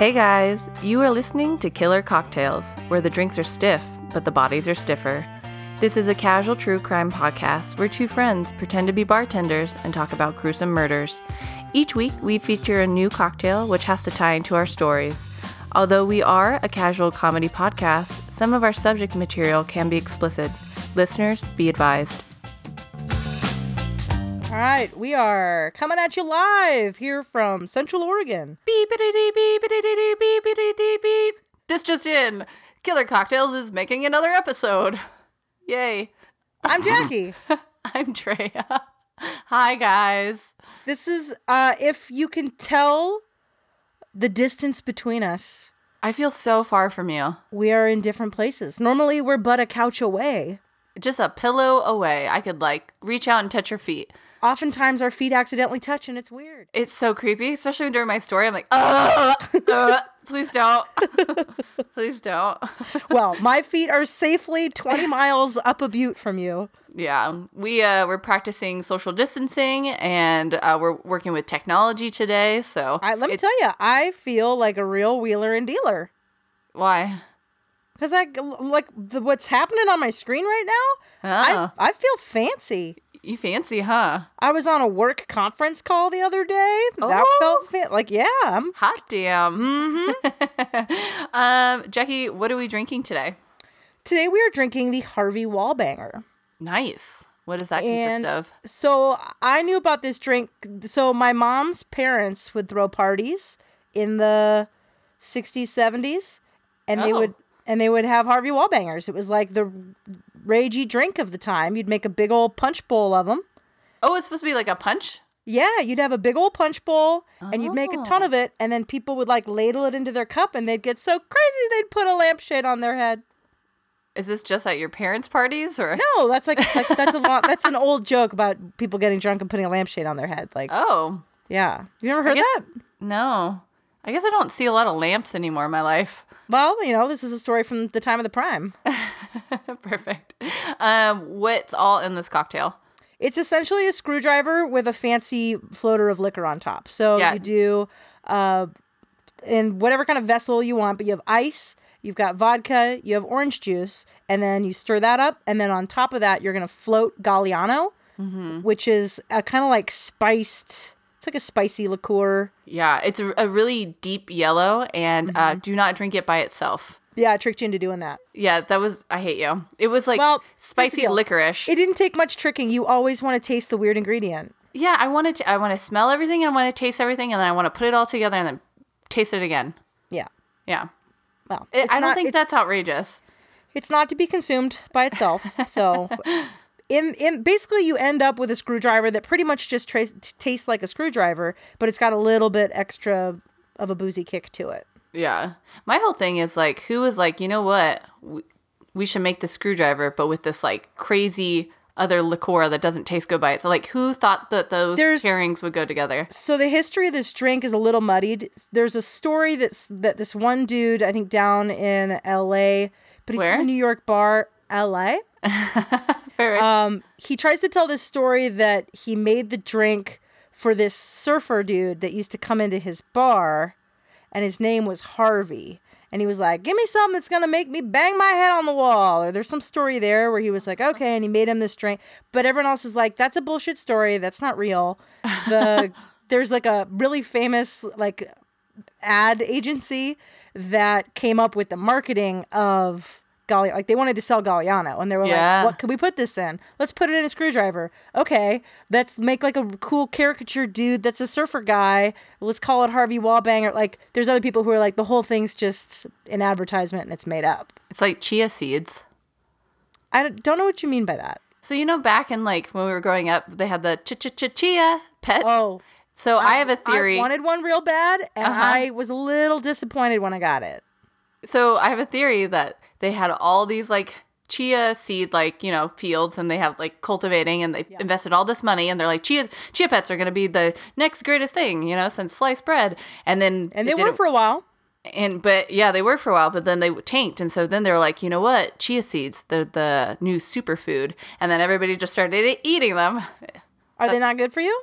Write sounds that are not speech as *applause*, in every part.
Hey guys, you are listening to Killer Cocktails, where the drinks are stiff, but the bodies are stiffer. This is a casual true crime podcast where two friends pretend to be bartenders and talk about gruesome murders. Each week, we feature a new cocktail which has to tie into our stories. Although we are a casual comedy podcast, some of our subject material can be explicit. Listeners, be advised. All right, we are coming at you live here from Central Oregon. Beep-a-dee-dee, beep-a-dee-dee, beep-a-dee-dee, beep. This just in. Killer Cocktails is making another episode. Yay. I'm Jackie. I'm Drea. Hi, guys. this is uh if you can tell the distance between us, I feel so far from you. we are in different places. Normally we're but a couch away. Just a pillow away. I could, like, reach out and touch your feet. Oftentimes our feet accidentally touch and it's weird. It's so creepy, especially during my story. I'm like, uh, uh, please don't. *laughs* please don't. *laughs* well, my feet are safely 20 miles up a butte from you. Yeah, we uh, we're practicing social distancing and uh, we're working with technology today. So I, let me it- tell you, I feel like a real wheeler and dealer. why? Cause I like the, what's happening on my screen right now. Oh, I I feel fancy. You fancy, huh? I was on a work conference call the other day. That Oh. felt fa- like yeah. I'm, Hot damn. mm-hmm. *laughs* um, Jackie, what are we drinking today? Today we are drinking the Harvey Wallbanger. Nice. What does that And- consist of? So I knew about this drink. So my mom's parents would throw parties in the 60s, 70s, and they Oh. would and they would have Harvey Wallbangers. It was like the ragey drink of the time. You'd make a big old punch bowl of them. Oh, it's supposed to be like a punch. Yeah, you'd have a big old punch bowl and you'd make a ton Oh. of it, and then people would like ladle it into their cup and they'd get so crazy they'd put a lampshade on their head. Is this just at your parents' parties or? No, that's like, like that's a lot that's an old joke about people getting drunk and putting a lampshade on their head. Like, Oh yeah. You never heard guess- that? no. I guess I don't see a lot of lamps anymore in my life. Well, you know, this is a story from the time of the prime. *laughs* *laughs* Perfect. Um, what's all in this cocktail? It's essentially a screwdriver with a fancy floater of liquor on top. So Yeah. you do uh in whatever kind of vessel you want, but you have ice, you've got vodka, you have orange juice, and then you stir that up, and then on top of that, you're gonna float Galliano, which is a kind of like spiced. It's like a spicy liqueur. Yeah, it's a, a really deep yellow, and uh, do not drink it by itself. Yeah, I tricked you into doing that. Yeah, that was. I hate you. It was like Well, spicy licorice. It didn't take much tricking. You always want to taste the weird ingredient. yeah, I wanted to. I want to smell everything, and I want to taste everything, and then I want to put it all together, and then taste it again. Yeah. Yeah, Well, It- I don't not- think that's outrageous. it's not to be consumed by itself. *laughs* So, in in basically, you end up with a screwdriver that pretty much just trace, t- tastes like a screwdriver, but it's got a little bit extra of a boozy kick to it. Yeah, my whole thing is like, who was like, you know what, we, we should make the screwdriver, but with this like crazy other liqueur that doesn't taste good by it. So like, who thought that those There's- pairings would go together? So the history of this drink is a little muddied. There's a story that's that this one dude, I think down in L.A., but he's Where? in a New York bar, L.A. *laughs* Um, he tries to tell this story that he made the drink for this surfer dude that used to come into his bar, and his name was Harvey. And he was like, "Give me something that's gonna make me bang my head on the wall." Or there's some story there where he was like, "Okay," and he made him this drink. But everyone else is like, "That's a bullshit story. That's not real." The *laughs* there's like a really famous like ad agency that came up with the marketing of Like they wanted to sell Galliano and they were Yeah. like, what could we put this in? Let's put it in a screwdriver. Okay, let's make like a cool caricature dude that's a surfer guy. Let's call it Harvey Wallbanger. Like there's other people who are like the whole thing's just an advertisement and it's made up. it's like chia seeds. I don't- know what you mean by that. So you know, back in like when we were growing up, they had the ch ch ch chia pets. Oh, so I have a theory. I wanted one real bad and Uh-huh. I was a little disappointed when I got it. so I have a theory that they had all these like chia seed like you know fields and they have like cultivating and they invested all this money and they're like chia chia pets are going to be the next greatest thing you know since sliced bread and then And they were for a while. and but yeah they were for a while but then they tanked and so then they were like you know what chia seeds they're the new superfood and then everybody just started eating them Are they not good for you?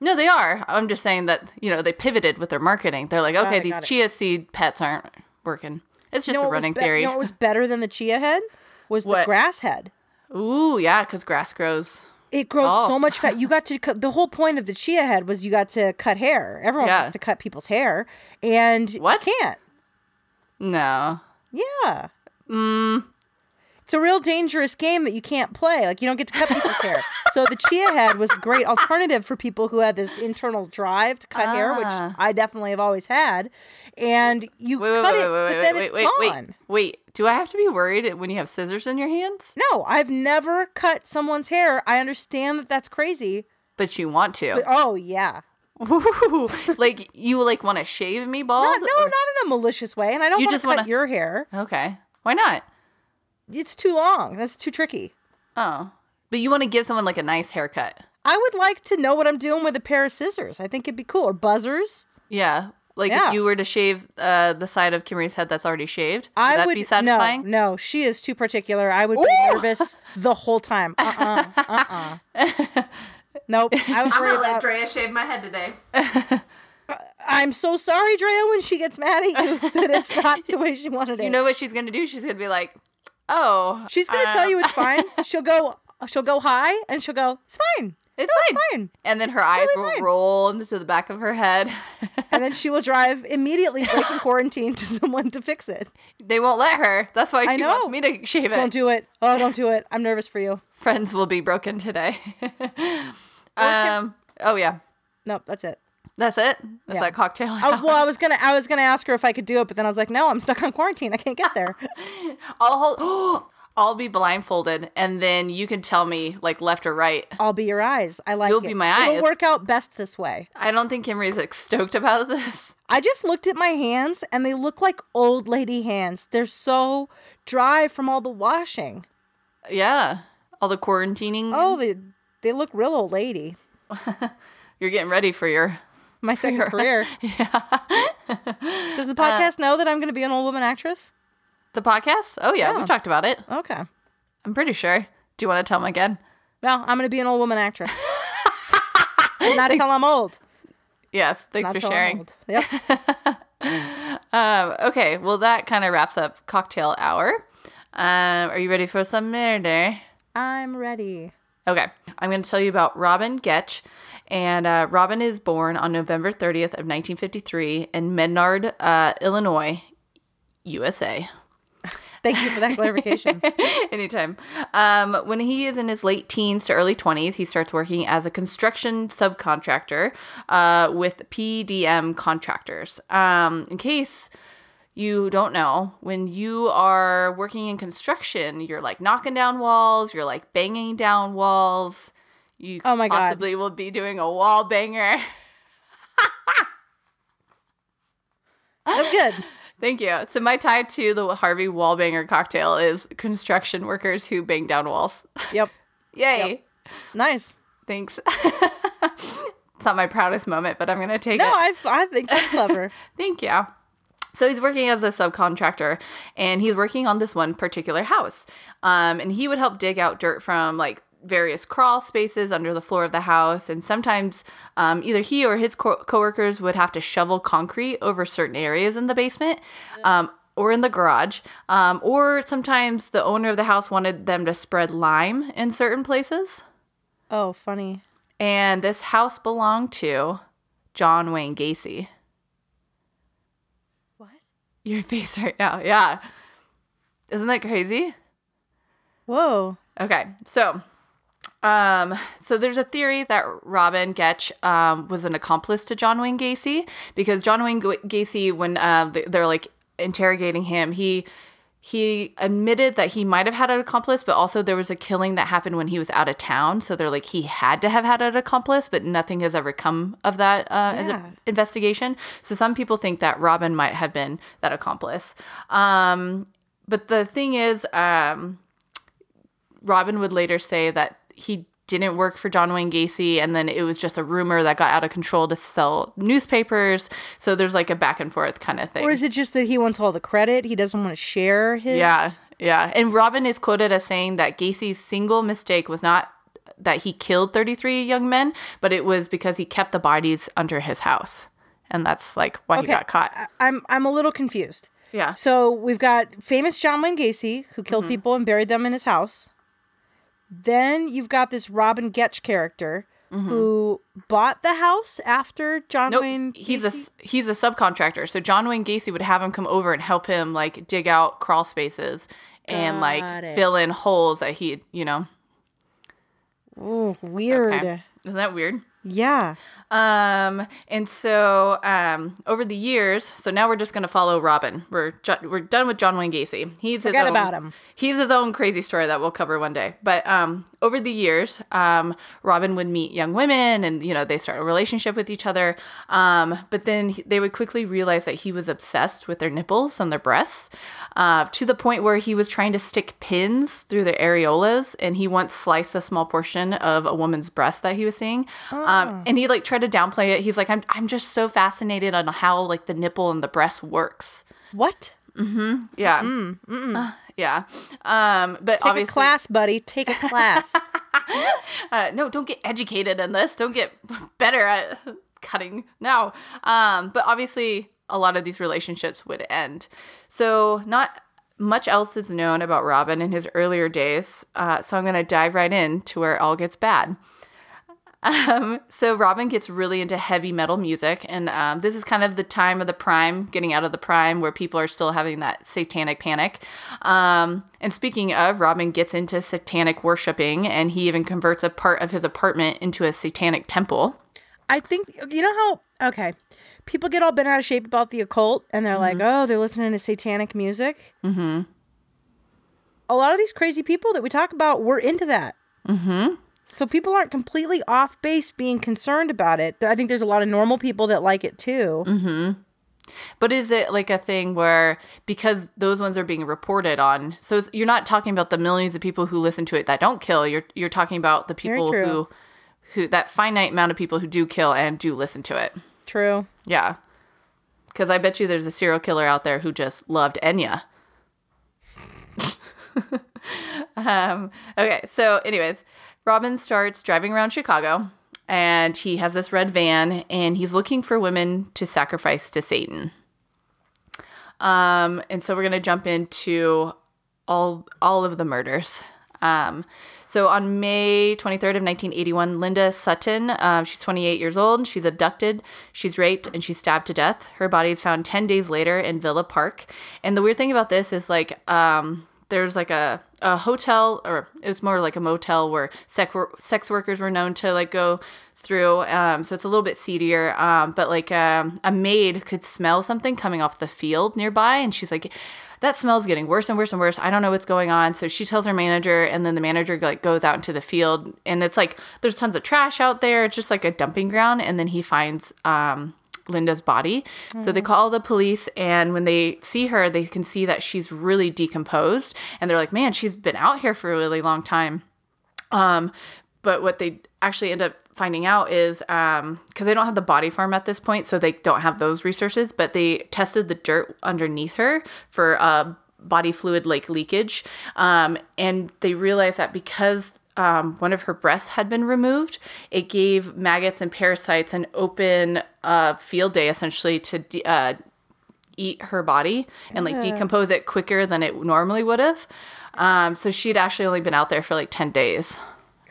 No, they are. I'm just saying that you know they pivoted with their marketing. They're like, okay, these it. chia seed pets aren't working. It's just You know a what running be- theory. You know what was better than the chia head? Was the grass head. Ooh, yeah, because grass grows. It grows Oh. so much fat. You *laughs* got to cut. The whole point of the chia head was you got to cut hair. Everyone Yeah. wants to cut people's hair, and What? you can't. No. Yeah, Mm, it's a real dangerous game that you can't play. Like you don't get to cut people's hair. So the chia head was a great alternative for people who had this internal drive to cut hair, which Ah. I definitely have always had. And you wait, wait, cut wait, it, wait, but then wait, it's wait, wait, gone. wait. Do I have to be worried when you have scissors in your hands? No, I've never cut someone's hair. I understand that that's crazy. But you want to. But, oh yeah, Ooh, like you like want to shave me bald? not, no, or- not in a malicious way. And I don't You want to cut wanna- your hair. Okay. Why not? It's too long. That's too tricky. Oh. But you want to give someone like a nice haircut. I would like to know what I'm doing with a pair of scissors. I think it'd be cool. Or buzzers. Yeah. Like Yeah. if you were to shave uh, the side of Kimberly's head that's already shaved, would I that would be satisfying? No, no, she is too particular. I would be nervous the whole time. Uh uh-uh, uh. Nope. *laughs* I am gonna about. Drea shave my head today. I'm so sorry, Drea, when she gets mad at you *laughs* that it's not the way she wanted it. You know what she's gonna do? She's gonna be like, "Oh, She's gonna uh, tell you it's fine. *laughs* She'll go. She'll go high, and she'll go. It's fine. it's No, fine." it's fine. And then her eyes will fine. roll into the back of her head. And then she will *laughs* drive immediately breaking quarantine to someone to fix it. they won't let her. That's why I she know. wants me to shave it. Don't do it. Oh, don't do it. I'm nervous for you. Friends will be broken today. *laughs* um. Oh yeah, Nope, that's it. That's it. That's Yeah. that cocktail. I, well, I *laughs* was gonna, I was gonna ask her if I could do it, but then I was like, no, I'm stuck on quarantine. I can't get there. *laughs* I'll hold. *gasps* I'll be blindfolded, and then you can tell me like left or right. I'll be your eyes. I like You'll it. be my eyes. It'll work out best this way. I don't think Kimberly's like stoked about this. I just looked at my hands, and they look like old lady hands. They're so dry from all the washing. Yeah, all the quarantining. Oh, they they look real old lady. *laughs* You're getting ready for your. My second career. *laughs* Yeah. Does the podcast know that I'm going to be an old woman actress? The podcast? Oh yeah, Yeah. we've talked about it. Okay. I'm pretty sure. Do you want to tell them again? Well, I'm going to be an old woman actress. *laughs* Not until I'm old. Yes. Thanks Not for till I'm sharing. old. Yep. *laughs* Um, okay, well that kind of wraps up cocktail hour. Um, are you ready for some murder? I'm ready. Okay, I'm going to tell you about Robin Gecht. And uh, Robin is born on November 30th of 1953 in Menard, uh, Illinois, USA. Thank you for that clarification. *laughs* Anytime. Um, when he is in his late teens to early 20s, he starts working as a construction subcontractor uh, with PDM contractors. Um, in case you don't know, when you are working in construction, you're like knocking down walls, you're like banging down walls. You Oh my God. possibly will be doing a wall banger. That's good. *laughs* Thank you. So my tie to the Harvey Wallbanger cocktail is construction workers who bang down walls. *laughs* Yep. Yay. Nice. Thanks. *laughs* it's not my proudest moment, but I'm going to take No, it. I, I think that's clever. Thank you. So he's working as a subcontractor and he's working on this one particular house. Um, and he would help dig out dirt from like various crawl spaces under the floor of the house. And sometimes um, either he or his co- coworkers would have to shovel concrete over certain areas in the basement. Um, or in the garage, um, or sometimes the owner of the house wanted them to spread lime in certain places. Oh, funny. And this house belonged to John Wayne Gacy. What? Your face right now. Yeah. Isn't that crazy? Whoa. Okay. So, um, so there's a theory that Robin Gecht um, was an accomplice to John Wayne Gacy because John Wayne Gacy, when uh, they- they're like interrogating him, he he admitted that he might have had an accomplice, but also there was a killing that happened when he was out of town. So they're like he had to have had an accomplice, but nothing has ever come of that uh, Yeah. investigation. So some people think that Robin might have been that accomplice. Um, but the thing is, um, Robin would later say that he didn't work for John Wayne Gacy and then it was just a rumor that got out of control to sell newspapers. So there's like a back and forth kind of thing. Or is it just that he wants all the credit? He doesn't want to share his. yeah, yeah. And Robin is quoted as saying that Gacy's single mistake was not that he killed 33 young men, but it was because he kept the bodies under his house. And that's like why he got caught. I- I'm I'm a little confused. Yeah. So we've got famous John Wayne Gacy who killed mm-hmm. people and buried them in his house. Then you've got this Robin Gecht character mm-hmm. who bought the house after John Nope. Wayne. He's a he's a subcontractor. So John Wayne Gacy would have him come over and help him like dig out crawl spaces and like it. fill in holes that he, you know. Ooh, weird. Okay. Isn't that weird? Yeah. Um, and so um, over the years, so now we're just gonna follow Robin. We're we're done with John Wayne Gacy. He's Forget his own, about him. He's his own crazy story that we'll cover one day. But um, over the years, um, Robin would meet young women, and you know they start a relationship with each other. Um, but then he- they would quickly realize that he was obsessed with their nipples and their breasts. Uh, to the point where he was trying to stick pins through their areolas, and he once sliced a small portion of a woman's breast that he was seeing. Um, and he like tried to downplay it. He's like, "I'm I'm just so fascinated on how like the nipple and the breast works." What? Yeah, Uh, yeah. Um, but Take obviously, a class, buddy. Take a class. *laughs* uh, no, don't get educated in this. Don't get better at cutting. No. Um, but obviously, a lot of these relationships would end. So, not much else is known about Robin in his earlier days. Uh, so, I'm going to dive right in to where it all gets bad. Um, so Robin gets really into heavy metal music, and um, this is kind of the time of the prime, getting out of the prime, where people are still having that satanic panic. Um, and speaking of, Robin gets into satanic worshiping, and he even converts a part of his apartment into a satanic temple. I think you know how okay. People get all bent out of shape about the occult and they're like, oh, they're listening to satanic music. Mm-hmm. A lot of these crazy people that we talk about were into that. Mm-hmm. So people aren't completely off base being concerned about it. I think there's a lot of normal people that like it too. But is it like a thing where because those ones are being reported on, so you're not talking about the millions of people who listen to it that don't kill. You're you're talking about the people who who that finite amount of people who do kill and do listen to it. True. Yeah. Because I bet you there's a serial killer out there who just loved Enya. *laughs* um, okay, so, anyways, Robin starts driving around Chicago and he has this red van and he's looking for women to sacrifice to Satan. Um, and so we're going to jump into all all of the murders. Um, so on May 23rd of 1981, Linda Sutton, um, she's 28 years old. She's abducted, she's raped, and she's stabbed to death. Her body is found 10 days later in Villa Park. And the weird thing about this is like um, there's like a, a hotel, or it was more like a motel where sex, sex workers were known to like go through. Um, so it's a little bit seedier. Um, but like um, a maid could smell something coming off the field nearby, and she's like, "That smell's getting worse and worse and worse. I don't know what's going on." So she tells her manager, and then the manager like goes out into the field, and it's like there's tons of trash out there. It's just like a dumping ground, and then he finds. Um, Linda's body. So they call the police, and when they see her, they can see that she's really decomposed. And they're like, man, she's been out here for a really long time. Um, but what they actually end up finding out is um because they don't have the body farm at this point, so they don't have those resources. But they tested the dirt underneath her for uh, body fluid like leakage, um, and they realized that because um, one of her breasts had been removed, it gave maggots and parasites an open uh, field day essentially to de- uh, eat her body and like decompose it quicker than it normally would have. Um, so she'd actually only been out there for like 10 days.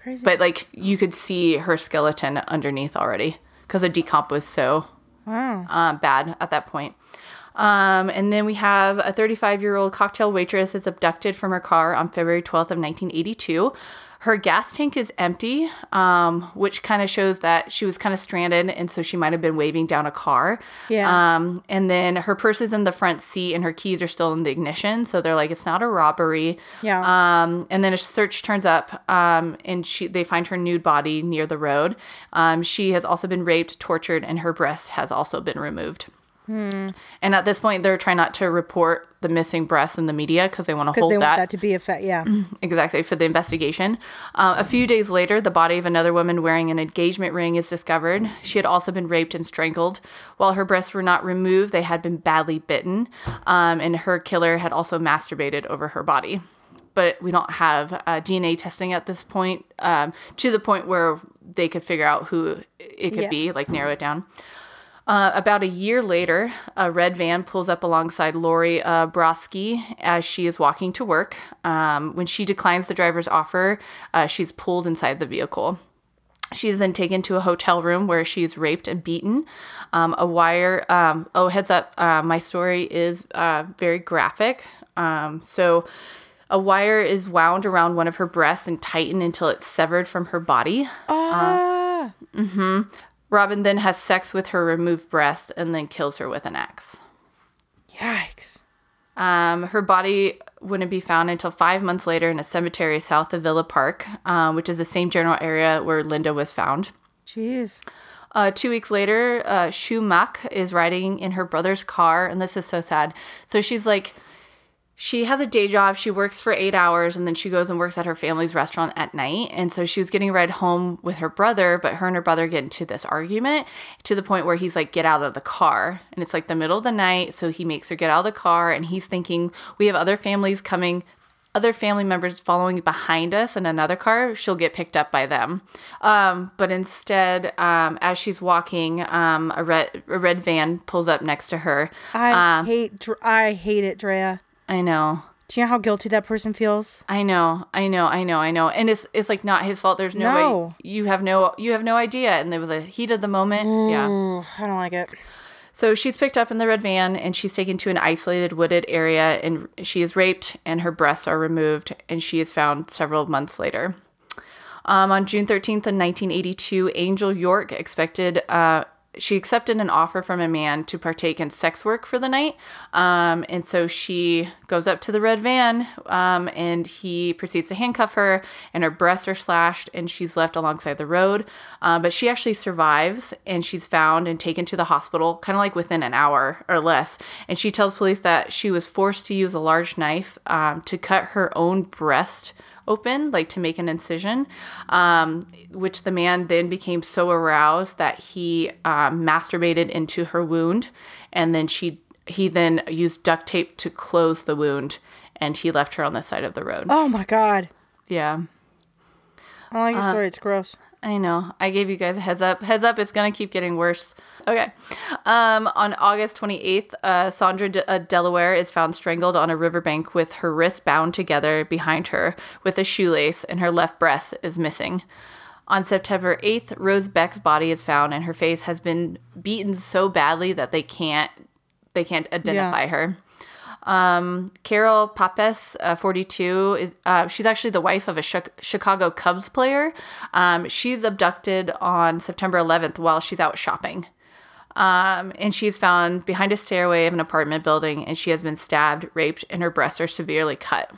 Crazy. But like you could see her skeleton underneath already because the decomp was so wow. um, bad at that point. Um, and then we have a 35 year old cocktail waitress is abducted from her car on February 12th of 1982. Her gas tank is empty, um, which kind of shows that she was kind of stranded, and so she might have been waving down a car. Yeah. Um, and then her purse is in the front seat, and her keys are still in the ignition. So they're like, it's not a robbery. Yeah. Um, and then a search turns up, um, and she they find her nude body near the road. Um, she has also been raped, tortured, and her breast has also been removed. And at this point, they're trying not to report the missing breasts in the media because they want to hold they that, want that to be a fact. Yeah. *laughs* exactly for the investigation. Uh, a few days later, the body of another woman wearing an engagement ring is discovered. She had also been raped and strangled. While her breasts were not removed, they had been badly bitten, um, and her killer had also masturbated over her body. but we don't have uh, DNA testing at this point um, to the point where they could figure out who it could Yeah. be, like narrow it down. Uh, about a year later, a red van pulls up alongside Lori uh, Borowski as she is walking to work. Um, when she declines the driver's offer, uh, she's pulled inside the vehicle. She is then taken to a hotel room where she is raped and beaten. Um, a wire, um, oh, heads up, uh, my story is uh, very graphic. Um, so, a wire is wound around one of her breasts and tightened until it's severed from her body. Ah. Robin then has sex with her removed breast and then kills her with an axe. Yikes. Um, her body wouldn't be found until five months later in a cemetery south of Villa Park, um, which is the same general area where Linda was found. Jeez. Uh, two weeks later, uh, Shu Mak is riding in her brother's car, and this is so sad. So she's like, she has a day job. She works for eight hours, and then she goes and works at her family's restaurant at night. And so she was getting ride home with her brother, but her and her brother get into this argument to the point where he's like, "Get out of the car!" And it's like the middle of the night, so he makes her get out of the car, and he's thinking, "We have other families coming." Other family members following behind us in another car, she'll get picked up by them. Um, but instead, um, as she's walking, um, a red a red van pulls up next to her. I Um, hate. I hate it, Drea. I know. Do you know how guilty that person feels? I know, I know, I know, I know. And it's it's like not his fault. There's no, No. way you have no you have no idea. And there was a heat of the moment. Yeah. I don't like it. So she's picked up in the red van and she's taken to an isolated wooded area and she is raped and her breasts are removed and she is found several months later. Um, on June 13th of 1982, Angel York expected uh, she accepted an offer from a man to partake in sex work for the night. Um, and so she goes up to the red van um, and he proceeds to handcuff her, and her breasts are slashed and she's left alongside the road. Uh, but she actually survives and she's found and taken to the hospital kind of like within an hour or less. And she tells police that she was forced to use a large knife um, to cut her own breast open, like to make an incision, um, which the man then became so aroused that he um, masturbated into her wound, and then she he then used duct tape to close the wound, and he left her on the side of the road. Oh my god. Yeah. I don't like Uh, your story. It's gross. I know. I gave you guys a heads up. Heads up, it's gonna keep getting worse. Okay. Um, on August 28th, uh, Sandra uh, Delaware is found strangled on a riverbank with her wrists bound together behind her with a shoelace, and her left breast is missing. On September 8th, Rose Beck's body is found, and her face has been beaten so badly that they can't they can't identify her. Um, Carol Pappas, uh, 42, is uh, she's actually the wife of a Chi- Chicago Cubs player. Um, she's abducted on September 11th while she's out shopping. Um, and she's found behind a stairway of an apartment building, and she has been stabbed, raped, and her breasts are severely cut.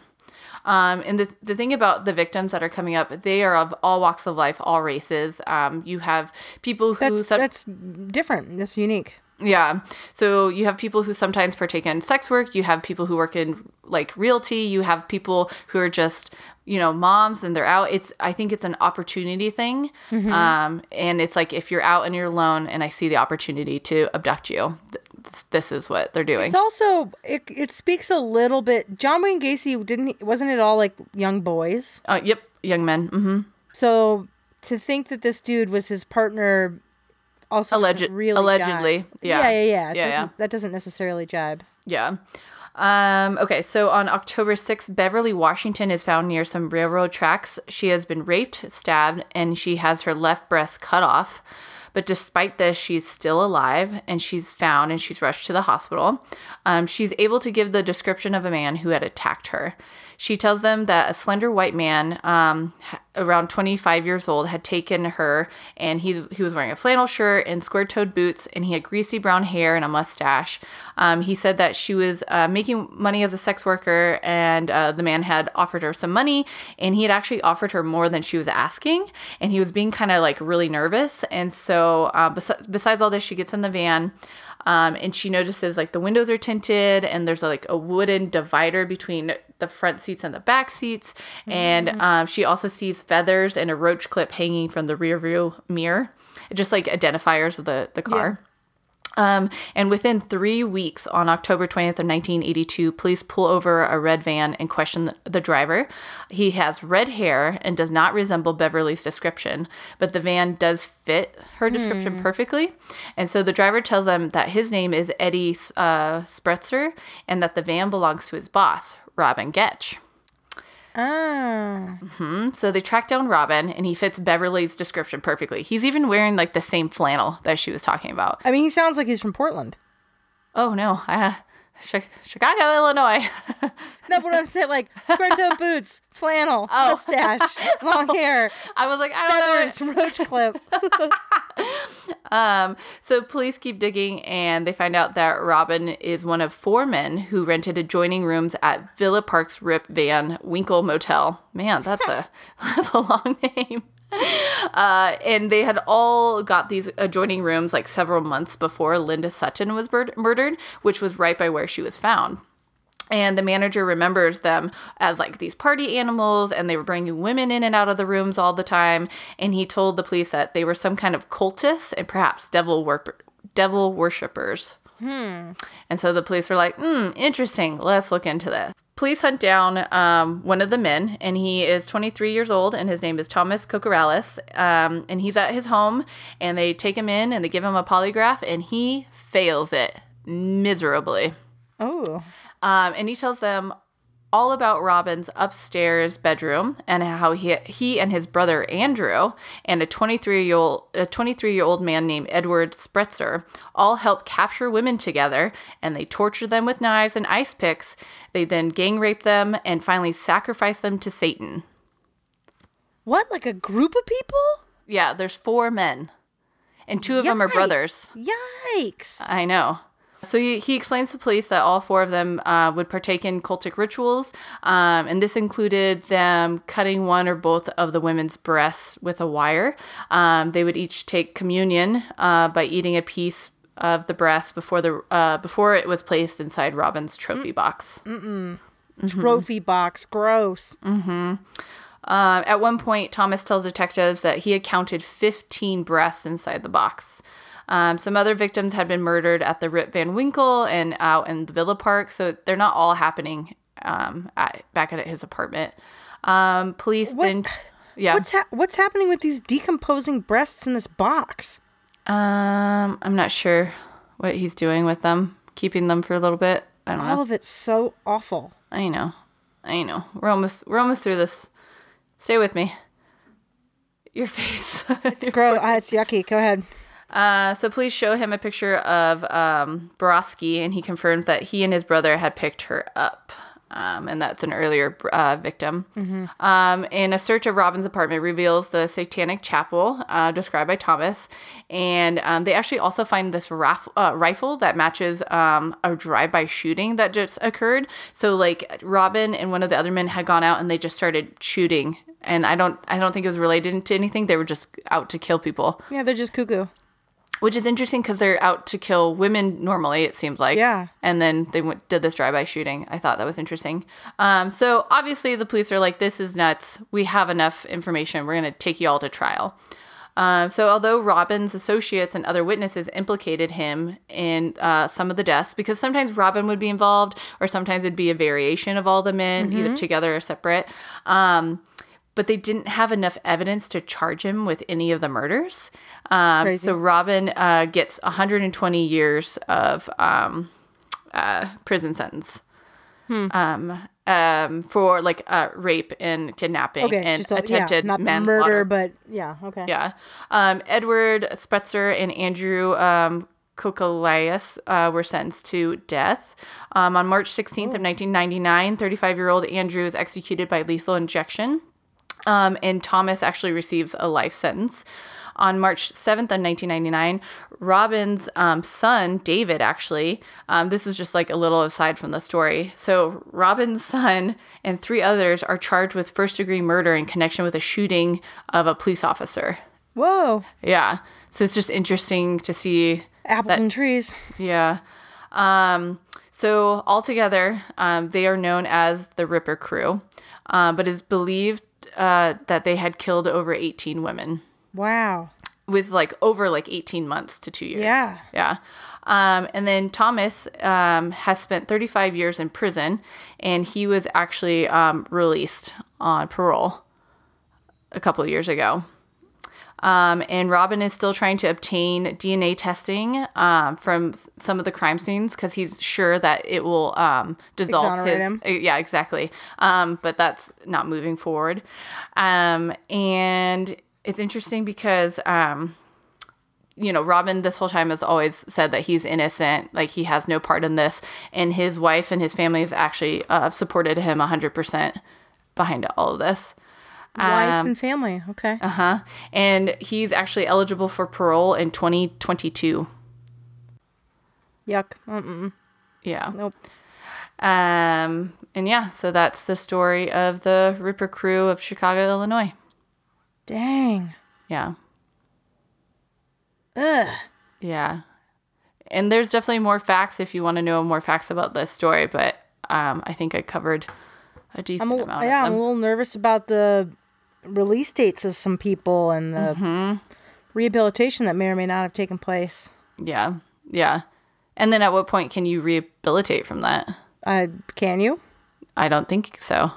Um, and the, the thing about the victims that are coming up, they are of all walks of life, all races. Um, you have people who That's sub- that's different. That's unique. Yeah. So you have people who sometimes partake in sex work. You have people who work in like realty. You have people who are just, you know, moms and they're out. It's, I think it's an opportunity thing. Um, and it's like if you're out and you're alone and I see the opportunity to abduct you, th- this, is what they're doing. It's also it, it speaks a little bit. John Wayne Gacy didn't wasn't it all like young boys? uh, yep. Young men. hmm So to think that this dude was his partner, also Alleged- really allegedly, yeah. yeah, yeah, yeah. Yeah, yeah. That doesn't necessarily jibe. Yeah. Um, okay, so on October 6th, Beverly Washington is found near some railroad tracks. She has been raped, stabbed, and she has her left breast cut off. But despite this, she's still alive and she's found and she's rushed to the hospital. Um, she's able to give the description of a man who had attacked her. She tells them that a slender white man, um, around 25 years old, had taken her, and he he was wearing a flannel shirt and square-toed boots, and he had greasy brown hair and a mustache. Um, he said that she was uh, making money as a sex worker, and uh, the man had offered her some money, and he had actually offered her more than she was asking, and he was being kind of like really nervous. And so, uh, bes- besides all this, she gets in the van. Um, and she notices like the windows are tinted and there's like a wooden divider between the front seats and the back seats. And um, she also sees feathers and a roach clip hanging from the rear view mirror, just like identifiers of the, the car. Um, and within three weeks, on October 20th of 1982, police pull over a red van and question the, the driver. He has red hair and does not resemble Beverly's description, but the van does fit her description perfectly. And so the driver tells them that his name is Eddie uh, Spreitzer and that the van belongs to his boss, Robin Gecht. Ah. Hmm, So they track down Robin, and he fits Beverly's description perfectly. He's even wearing like the same flannel that she was talking about. I mean, he sounds like he's from Portland. Oh no, Chi- Chicago, Illinois. *laughs* No, but I'm saying like square toe *laughs* boots, flannel, Oh. mustache, long *laughs* hair, I was like, I don't know. feathers, roach clip. Um, so police keep digging and they find out that Robin is one of four men who rented adjoining rooms at Villa Park's Rip Van Winkle Motel. Man, that's a that's a long name. *laughs* Uh, and they had all got these adjoining rooms like several months before Linda Sutton was mur- murdered, which was right by where she was found. And the manager remembers them as like these party animals, and they were bringing women in and out of the rooms all the time. And he told the police that they were some kind of cultists and perhaps devil wor- devil worshippers. And so the police were like, hmm, interesting. Let's look into this. Police hunt down um, one of the men, and he is 23 years old, and his name is Thomas Kokoraleis. Um, and he's at his home, and they take him in and they give him a polygraph, and he fails it miserably. Oh. Um, and he tells them all about Robin's upstairs bedroom and how he he and his brother Andrew and a 23 year old a 23 year old man named Edward Spreitzer all helped capture women together and they tortured them with knives and ice picks. They then gang raped them and finally sacrificed them to Satan. What? Like a group of people? Yeah, there's four men, and two of them are brothers. Yikes. I know. So he, he explains to police that all four of them uh, would partake in cultic rituals, um, and this included them cutting one or both of the women's breasts with a wire. Um, they would each take communion uh, by eating a piece of the breast before the uh, before it was placed inside Robin's trophy box. Trophy box. Gross. Um, at one point, Thomas tells detectives that he had counted 15 breasts inside the box. Um, some other victims had been murdered at the Rip Van Winkle and out in the Villa Park, so they're not all happening um, at, back at his apartment. Um, police What- then, yeah. What's ha- what's happening with these decomposing breasts in this box? um, I'm not sure what he's doing with them, keeping them for a little bit. I don't know. All of it's so awful. I know, I know. We're almost we're almost through this. Stay with me. Your *laughs* face. It's gross. Ah, it's yucky. Go ahead. Uh, so police show him a picture of um, Borowski, and he confirms that he and his brother had picked her up. Um, and that's an earlier uh, victim. Um, and a search of Robin's apartment reveals the Satanic Chapel uh, described by Thomas. And um, they actually also find this raf- uh, rifle that matches um, a drive by shooting that just occurred. So, like, Robin and one of the other men had gone out and they just started shooting. And I don't, I don't think it was related to anything. They were just out to kill people Yeah, they're just cuckoo. Which is interesting because they're out to kill women normally it seems like. Yeah. and then they went, did this drive-by shooting. I thought that was interesting. Um, so obviously the police are like this is nuts. We have enough information. We're going to take you all to trial. Um, so although robin's associates and other witnesses implicated him in uh, some of the deaths because sometimes robin would be involved or sometimes it'd be a variation of all the men either together or separate um, but they didn't have enough evidence to charge him with any of the murders. Um, so Robin uh, gets 120 years of um, uh, prison sentence um, um, for like uh, rape and kidnapping Okay, and a, attempted yeah, not manslaughter. murder, but yeah, okay. Yeah. Um, Edward Spetzer and Andrew um, Kokolias uh, were sentenced to death. Um, on March 16th of 1999, 35-year-old Andrew was executed by lethal injection. Um, and Thomas actually receives a life sentence. On March 7th of 1999, Robin's um, son, David, actually, um, this is just like a little aside from the story. So, Robin's son and three others are charged with first degree murder in connection with a shooting of a police officer. Whoa, Yeah. So, it's just interesting to see apples and trees. yeah. Um, so altogether, um, they are known as the Ripper Crew, uh, but is believed uh, that they had killed over 18 women. Wow. with like over like 18 months to two years. Yeah. Yeah. Um, and then Thomas um, has spent 35 years in prison, and he was actually um, released on parole a couple of years ago. Um, and Robin is still trying to obtain DNA testing um, from some of the crime scenes because he's sure that it will um, dissolve Exonerate his. him. uh, Yeah, exactly. Um, but that's not moving forward. Um, and it's interesting because um, you know, Robin this whole time has always said that he's innocent, like he has no part in this, and his wife and his family have actually uh, supported him 100% behind all of this. Wife Um, and family. Okay. Uh huh. And he's actually eligible for parole in 2022. Yuck. Mm-mm. Yeah. Nope. Um, and yeah, so that's the story of the Ripper crew of Chicago, Illinois. Dang. Yeah. Ugh. Yeah. And there's definitely more facts if you want to know more facts about this story, but um, I think I covered a decent a, amount yeah, I'm a little nervous about the release dates of some people and the Mm-hmm. rehabilitation that may or may not have taken place. Yeah. Yeah. And then at what point can you rehabilitate from that? Uh, can you? I don't think so.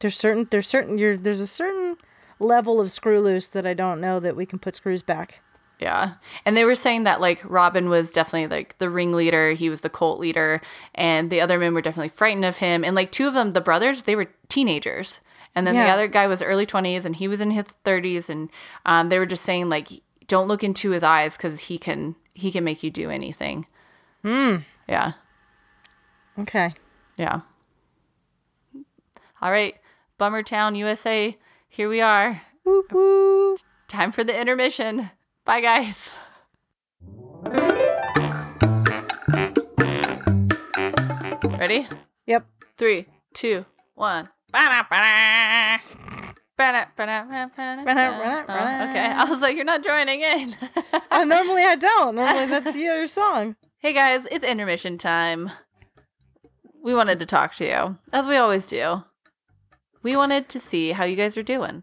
There's certain there's certain you're there's a certain level of screw loose that I don't know that we can put screws back. Yeah. And they were saying that like Robin was definitely like the ringleader, he was the cult leader, and the other men were definitely frightened of him. And like two of them, the brothers, they were teenagers. And then the other guy was early 20s and he was in his 30s and um, they were just saying like don't look into his eyes cuz he can he can make you do anything. Hmm. Yeah. Okay. Yeah. All right. Bummertown, USA. Here we are. Woo woo. Time for the intermission. Bye guys. Ready? Yep. Three, two, one. Okay, I was like, you're not joining in. Oh, normally I don't. *laughs* Normally that's your song. hey guys, it's intermission time. We wanted to talk to you, as we always do. We wanted to see how you guys are doing.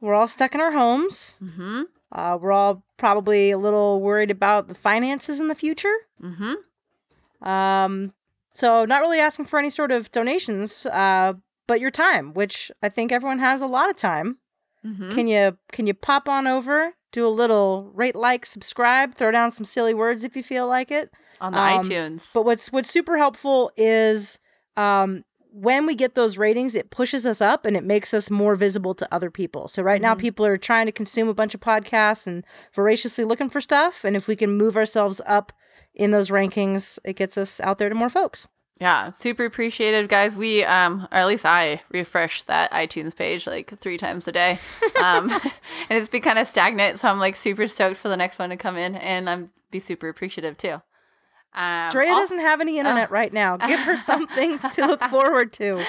We're all stuck in our homes. Mm-hmm. Uh, we're all probably a little worried about the finances in the future. Mm-hmm. Um, so not really asking for any sort of donations, uh, but your time, which I think everyone has a lot of time. Mm-hmm. Can you can you pop on over, do a little rate, like, subscribe, throw down some silly words if you feel like it. On the Um, iTunes. But what's what's super helpful is um, when we get those ratings, it pushes us up and it makes us more visible to other people. So right now, Mhm. people are trying to consume a bunch of podcasts and voraciously looking for stuff. And if we can move ourselves up in those rankings, it gets us out there to more folks. Yeah, super appreciated, guys. We, um, or at least I refresh that iTunes page like three times a day, um, *laughs* *laughs* and it's been kind of stagnant. So I'm like super stoked for the next one to come in, and I'm be super appreciative too. Um, Drea also- doesn't have any internet right now. *laughs* Give her something to look forward to.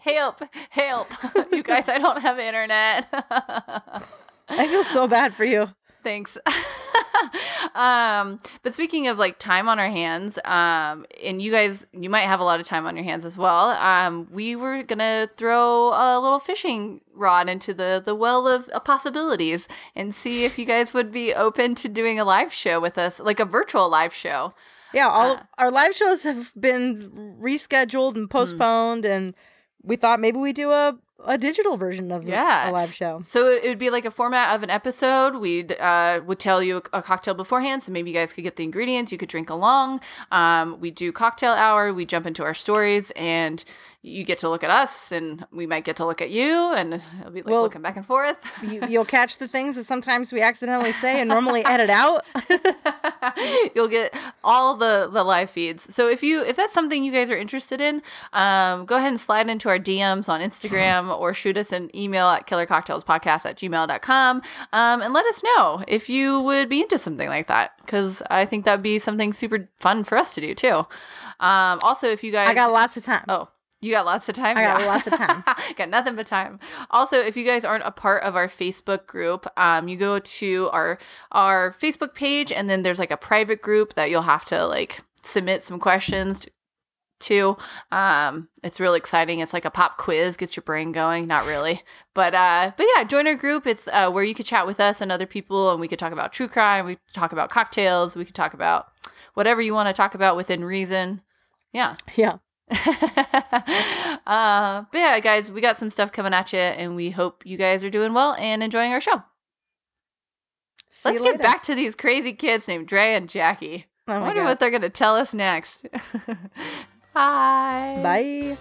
help, help, you guys! I don't have internet. I feel so bad for you. Thanks. *laughs* um, but speaking of like time on our hands, um, and you guys, you might have a lot of time on your hands as well. Um, we were gonna throw a little fishing rod into the the well of uh, possibilities and see if you guys would be open to doing a live show with us, like a virtual live show. Yeah, all Uh, our live shows have been rescheduled Hmm. and postponed, and we thought maybe we do a, a digital version of Yeah. a live show. So it would be like a format of an episode. We'd uh, would tell you a cocktail beforehand, so maybe you guys could get the ingredients. You could drink along. Um, we do cocktail hour. We jump into our stories, and you get to look at us, and we might get to look at you, and it'll be like Well- looking back and forth. *laughs* You, you'll catch the things that sometimes we accidentally say and normally edit out. *laughs* *laughs* You'll get all the the live feeds. So if you if that's something you guys are interested in, um, go ahead and slide into our DMs on Instagram or shoot us an email at killercocktailspodcast at gmail.com um, and let us know if you would be into something like that because I think that'd be something super fun for us to do too. Um, also, if you guys I got lots of time. Oh, you got lots of time. I got lots of time. *laughs* got nothing but time. Also, if you guys aren't a part of our Facebook group, um, you go to our our Facebook page, and then there's like a private group that you'll have to like submit some questions. To, too. Um, it's really exciting. It's like a pop quiz, gets your brain going. Not really, but uh, but yeah, join our group. It's uh, where you could chat with us and other people, and we could talk about true crime. We could talk about cocktails. We could talk about whatever you want to talk about within reason. Yeah. Yeah. *laughs* uh, but yeah, guys, we got some stuff coming at you, and we hope you guys are doing well and enjoying our show. See Let's get later. back to these crazy kids named Dre and Jackie. Oh I wonder God. what they're going to tell us next. *laughs* Bye. Bye.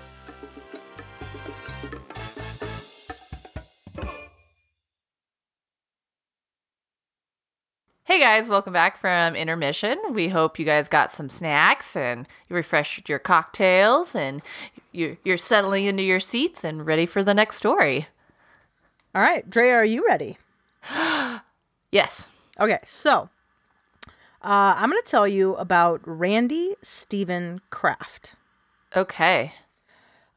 Hey guys, welcome back from intermission. We hope you guys got some snacks and you refreshed your cocktails and you're, you're settling into your seats and ready for the next story. All right, Dre, are you ready? *gasps* Yes. Okay, so uh, I'm going to tell you about Randy Steven Kraft. Okay.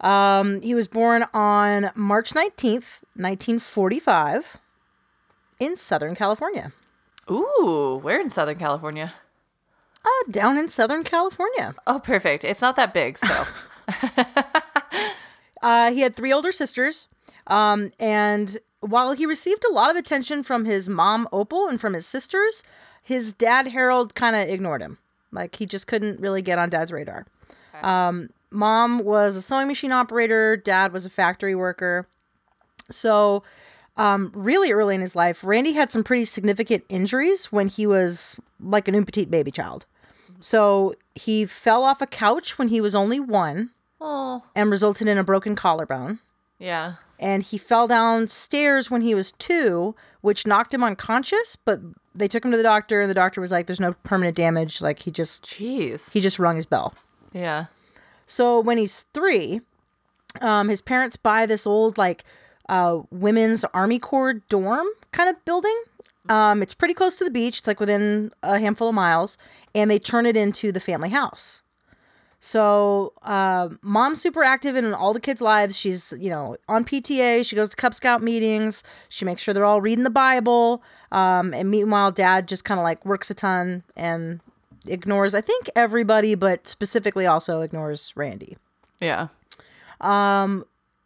Um, he was born on March 19th, 1945, in Southern California. Ooh, we're in Southern California. Uh, down in Southern California. Oh, perfect. It's not that big, so. *laughs* *laughs* Uh, he had three older sisters. Um, and while he received a lot of attention from his mom, Opal, and from his sisters, his dad, Harold, kind of ignored him. Like he just couldn't really get on dad's radar. Um, mom was a sewing machine operator, dad was a factory worker. So, um, really early in his life, Randy had some pretty significant injuries when he was like an petite baby child. So, he fell off a couch when he was only one oh, and resulted in a broken collarbone yeah. and he fell downstairs when he was two, which knocked him unconscious. But they took him to the doctor, and the doctor was like, "There's no permanent damage. Like he just Jeez. he just rung his bell." Yeah. So when he's three, um, his parents buy this old like uh, women's Army Corps dorm kind of building. Um, it's pretty close to the beach. It's like within a handful of miles, and they turn it into the family house. So, uh, mom's super active in all the kids' lives. She's, you know, on PTA. She goes to Cub Scout meetings. She makes sure they're all reading the Bible. Um, and meanwhile, dad just kind of like works a ton and ignores, I think, everybody, but specifically also ignores Randy. Yeah.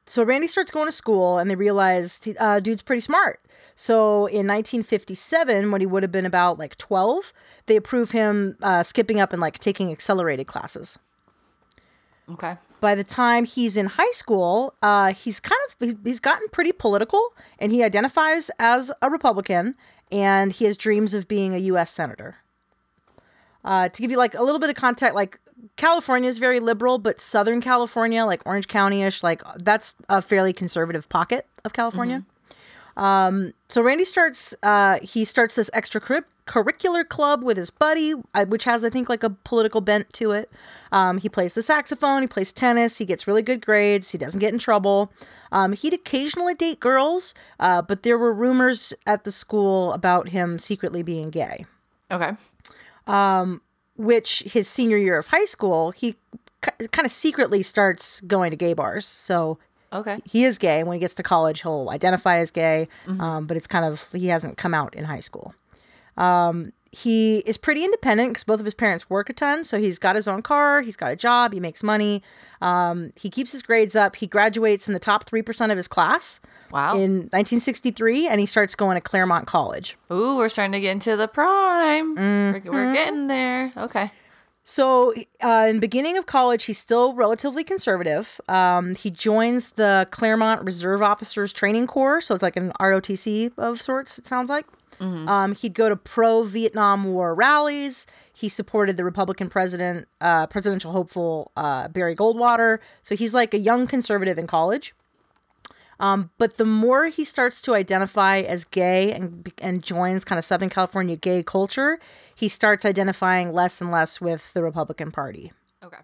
So Randy starts going to school, and they realize uh, dude's pretty smart. So in 1957, when he would have been about like 12, they approve him uh, skipping up and like taking accelerated classes. Okay. By the time he's in high school, uh, he's kind of he's gotten pretty political, and he identifies as a Republican, and he has dreams of being a U.S. senator. Uh, to give you like a little bit of context, like California is very liberal, but Southern California, like Orange County ish, like that's a fairly conservative pocket of California. Um, so Randy starts, uh, he starts this extracurricular club with his buddy, uh, which has, I think, like a political bent to it. Um, he plays the saxophone, he plays tennis, he gets really good grades, he doesn't get in trouble. Um, he'd occasionally date girls, uh, but there were rumors at the school about him secretly being gay Okay. Which his senior year of high school, he kind of secretly starts going to gay bars. So Okay. he is gay. When he gets to college, he'll identify as gay, um, but it's kind of, he hasn't come out in high school. Um, he is pretty independent because both of his parents work a ton. So he's got his own car, he's got a job, he makes money. Um, he keeps his grades up. He graduates in the top 3% of his class Wow. in 1963, and he starts going to Claremont College. Ooh, we're starting to get into the prime. We're, Mm-hmm. we're getting there. Okay. So, uh, in beginning of college, he's still relatively conservative. Um, he joins the Claremont Reserve Officers Training Corps, so it's like an ROTC of sorts. It sounds like. Um, he'd go to pro Vietnam War rallies. He supported the Republican president, uh, presidential hopeful uh, Barry Goldwater. So he's like a young conservative in college. Um, but the more he starts to identify as gay and and joins kind of Southern California gay culture, he starts identifying less and less with the Republican Party. Okay.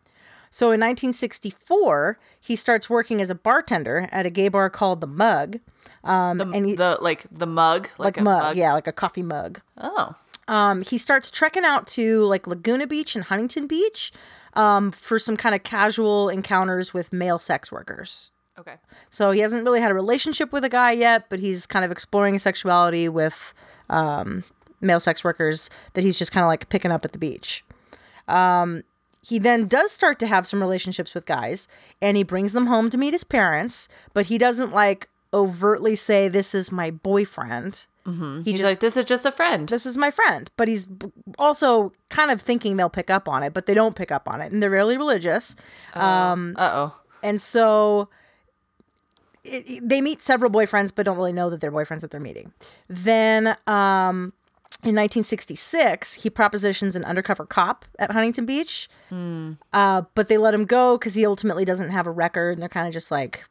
So in 1964, he starts working as a bartender at a gay bar called the Mug, um, The, and he, the like the mug, like, like a mug, mug. yeah, like a coffee mug. Oh. Um, he starts trekking out to like Laguna Beach and Huntington Beach um, for some kind of casual encounters with male sex workers. Okay. So he hasn't really had a relationship with a guy yet, but he's kind of exploring sexuality with um, male sex workers that he's just kind of like picking up at the beach. Um, he then does start to have some relationships with guys, and he brings them home to meet his parents, but he doesn't like overtly say, This is my boyfriend. Mm-hmm. He He's just, like, This is just a friend. This is my friend. But he's also kind of thinking they'll pick up on it, but they don't pick up on it. And they're really religious. Uh, um, oh. And so it, it, they meet several boyfriends, but don't really know that they're boyfriends that they're meeting. Then um, in 1966, he propositions an undercover cop at Huntington Beach, mm. uh, but they let him go because he ultimately doesn't have a record, and they're kind of just like,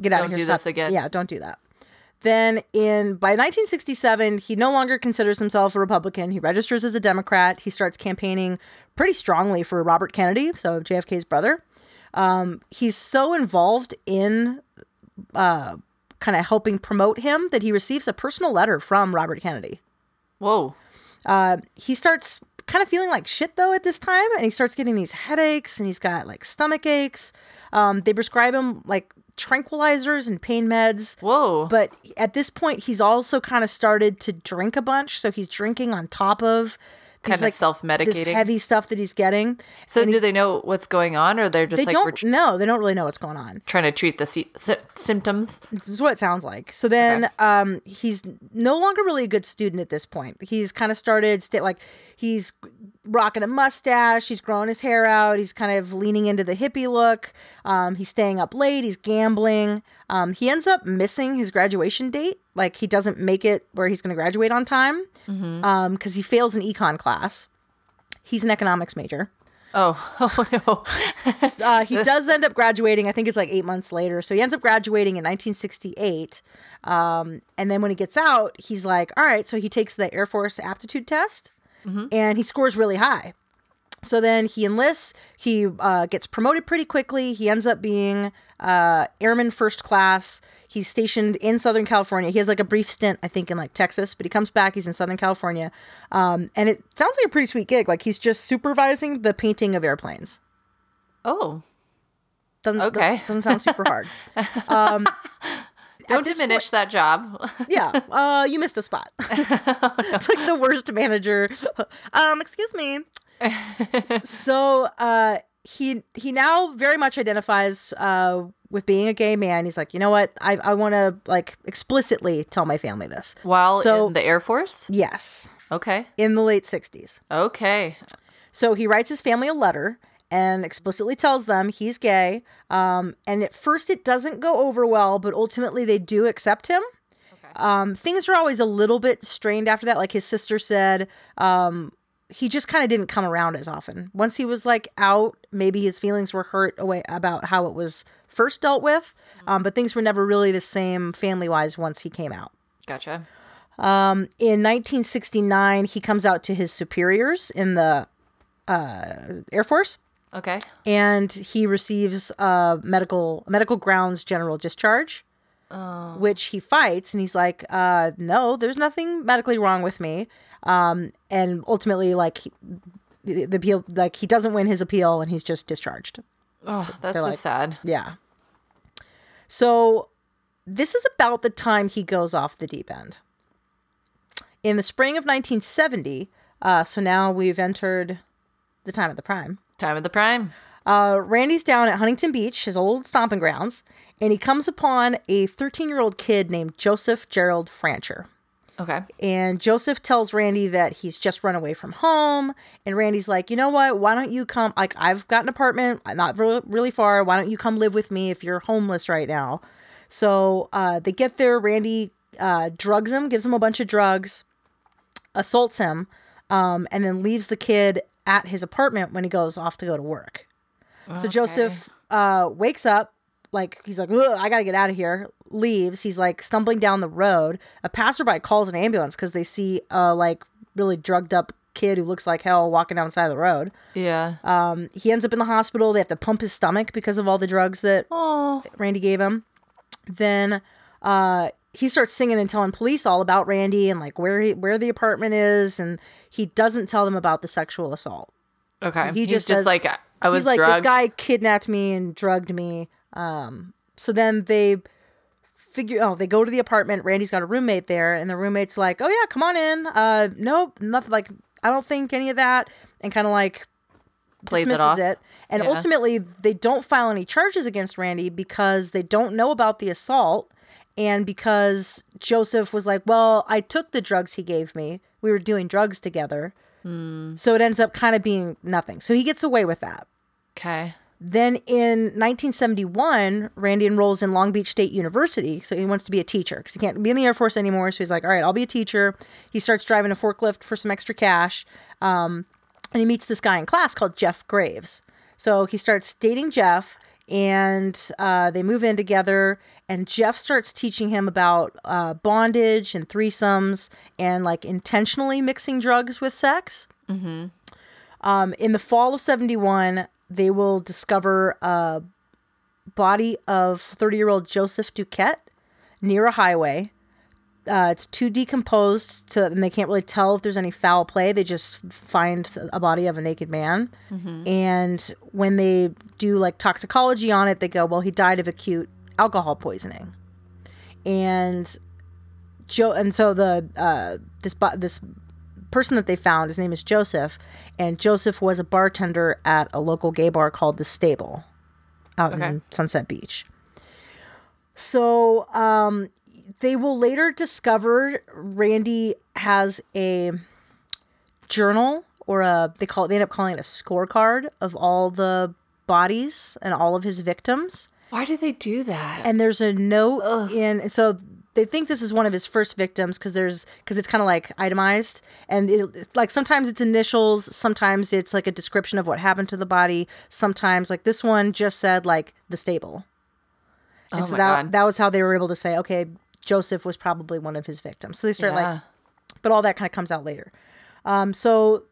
"Get out don't of here!" Do stop. this again. Yeah, don't do that. Then in by 1967, he no longer considers himself a Republican. He registers as a Democrat. He starts campaigning pretty strongly for Robert Kennedy, so JFK's brother. Um, he's so involved in uh, kind of helping promote him that he receives a personal letter from Robert Kennedy. Whoa. Uh, he starts kind of feeling like shit though at this time, and he starts getting these headaches and he's got like stomach aches. Um, they prescribe him like tranquilizers and pain meds. Whoa. But at this point, he's also kind of started to drink a bunch. So he's drinking on top of kind of like, self-medicating heavy stuff that he's getting. So do they know what's going on, or they're just they like don't tr- no, they don't really know what's going on. Trying to treat the sy- symptoms. That's what it sounds like. So then, okay. um, he's no longer really a good student at this point. He's kind of started st- like he's rocking a mustache. He's growing his hair out. He's kind of leaning into the hippie look. Um, he's staying up late. He's gambling. Um, he ends up missing his graduation date. Like he doesn't make it where he's going to graduate on time because mm-hmm. um, he fails an econ class. He's an economics major. Oh, *laughs* oh no. *laughs* uh, he does end up graduating. I think it's like eight months later. So he ends up graduating in 1968. Um, and then when he gets out, he's like, all right. So he takes the Air Force aptitude test mm-hmm. and he scores really high. So then he enlists. He uh, gets promoted pretty quickly. He ends up being uh, airman first class. He's stationed in Southern California. He has like a brief stint, I think, in like Texas, but he comes back. He's in Southern California, um, and it sounds like a pretty sweet gig. Like he's just supervising the painting of airplanes. Oh, doesn't okay. Doesn't sound super hard. *laughs* Um, Don't diminish point, that job. *laughs* yeah, uh, you missed a spot. *laughs* oh, no. It's like the worst manager. Um, excuse me. *laughs* so uh, he he now very much identifies uh, with being a gay man. He's like, you know what? I I want to like explicitly tell my family this. While so, in the Air Force. Yes. Okay. In the late '60s. Okay. So he writes his family a letter and explicitly tells them he's gay. Um, and at first, it doesn't go over well, but ultimately, they do accept him. Okay. Um, things are always a little bit strained after that. Like his sister said, um, he just kind of didn't come around as often. Once he was like out, maybe his feelings were hurt away about how it was first dealt with, um, but things were never really the same family wise once he came out. Gotcha. Um, in 1969, he comes out to his superiors in the uh, Air Force. Okay. And he receives a medical medical grounds general discharge, oh. which he fights, and he's like, uh, "No, there's nothing medically wrong with me." Um, and ultimately, like he, the, appeal, like he doesn't win his appeal, and he's just discharged. Oh, that's so like, sad. Yeah. So this is about the time he goes off the deep end. In the spring of 1970, uh, so now we've entered the time of the prime. Time of the prime. Uh, Randy's down at Huntington Beach, his old stomping grounds, and he comes upon a 13 year old kid named Joseph Gerald Fancher. Okay. And Joseph tells Randy that he's just run away from home. And Randy's like, you know what? Why don't you come? Like, I've got an apartment, not really, really far. Why don't you come live with me if you're homeless right now? So uh, they get there. Randy uh, drugs him, gives him a bunch of drugs, assaults him, um, and then leaves the kid at his apartment when he goes off to go to work. Okay. So Joseph uh, wakes up, like he's like, I gotta get out of here. Leaves. He's like stumbling down the road. A passerby calls an ambulance because they see a like really drugged up kid who looks like hell walking down the side of the road. Yeah. Um, he ends up in the hospital. They have to pump his stomach because of all the drugs that Aww. Randy gave him. Then uh, he starts singing and telling police all about Randy and like where he, where the apartment is, and he doesn't tell them about the sexual assault. Okay. He just, just says, like I was he's like drugged. this guy kidnapped me and drugged me. Um, so then they figure oh they go to the apartment randy's got a roommate there and the roommate's like oh yeah come on in uh nope nothing like i don't think any of that and kind of like Plays dismisses off. it, and Yeah. ultimately they don't file any charges against Randy because they don't know about the assault, and because Joseph was like, "Well, I took the drugs he gave me. We were doing drugs together." Hmm. So it ends up kind of being nothing. So he gets away with that. Okay. Then in 1971, Randy enrolls in Long Beach State University. So he wants to be a teacher because he can't be in the Air Force anymore. So he's like, all right, I'll be a teacher. He starts driving a forklift for some extra cash. Um, and he meets this guy in class called Jeff Graves. So he starts dating Jeff and uh, they move in together. And Jeff starts teaching him about uh, bondage and threesomes and like intentionally mixing drugs with sex. Um, in the fall of 71, they will discover a body of 30 year old Joseph Dukette near a highway. Uh, it's too decomposed to, and they can't really tell if there's any foul play. They just find a body of a naked man. And when they do like toxicology on it, they go, well, he died of acute alcohol poisoning. And Joe, and so the, uh, this, this person that they found, his name is Joseph, and Joseph was a bartender at a local gay bar called The Stable out Okay. in Sunset Beach. So um, they will later discover Randy has a journal or a they call it they end up calling it a scorecard of all the bodies and all of his victims. Why do they do that? and there's a note in so they think this is one of his first victims because there's because it's kind of like itemized. And it, it's like sometimes it's initials sometimes it's like a description of what happened to the body. Sometimes like this one just said like the stable. And Oh so that, God. that was how they were able to say okay joseph was probably one of his victims so they start like but all that kind of comes out later. Um, so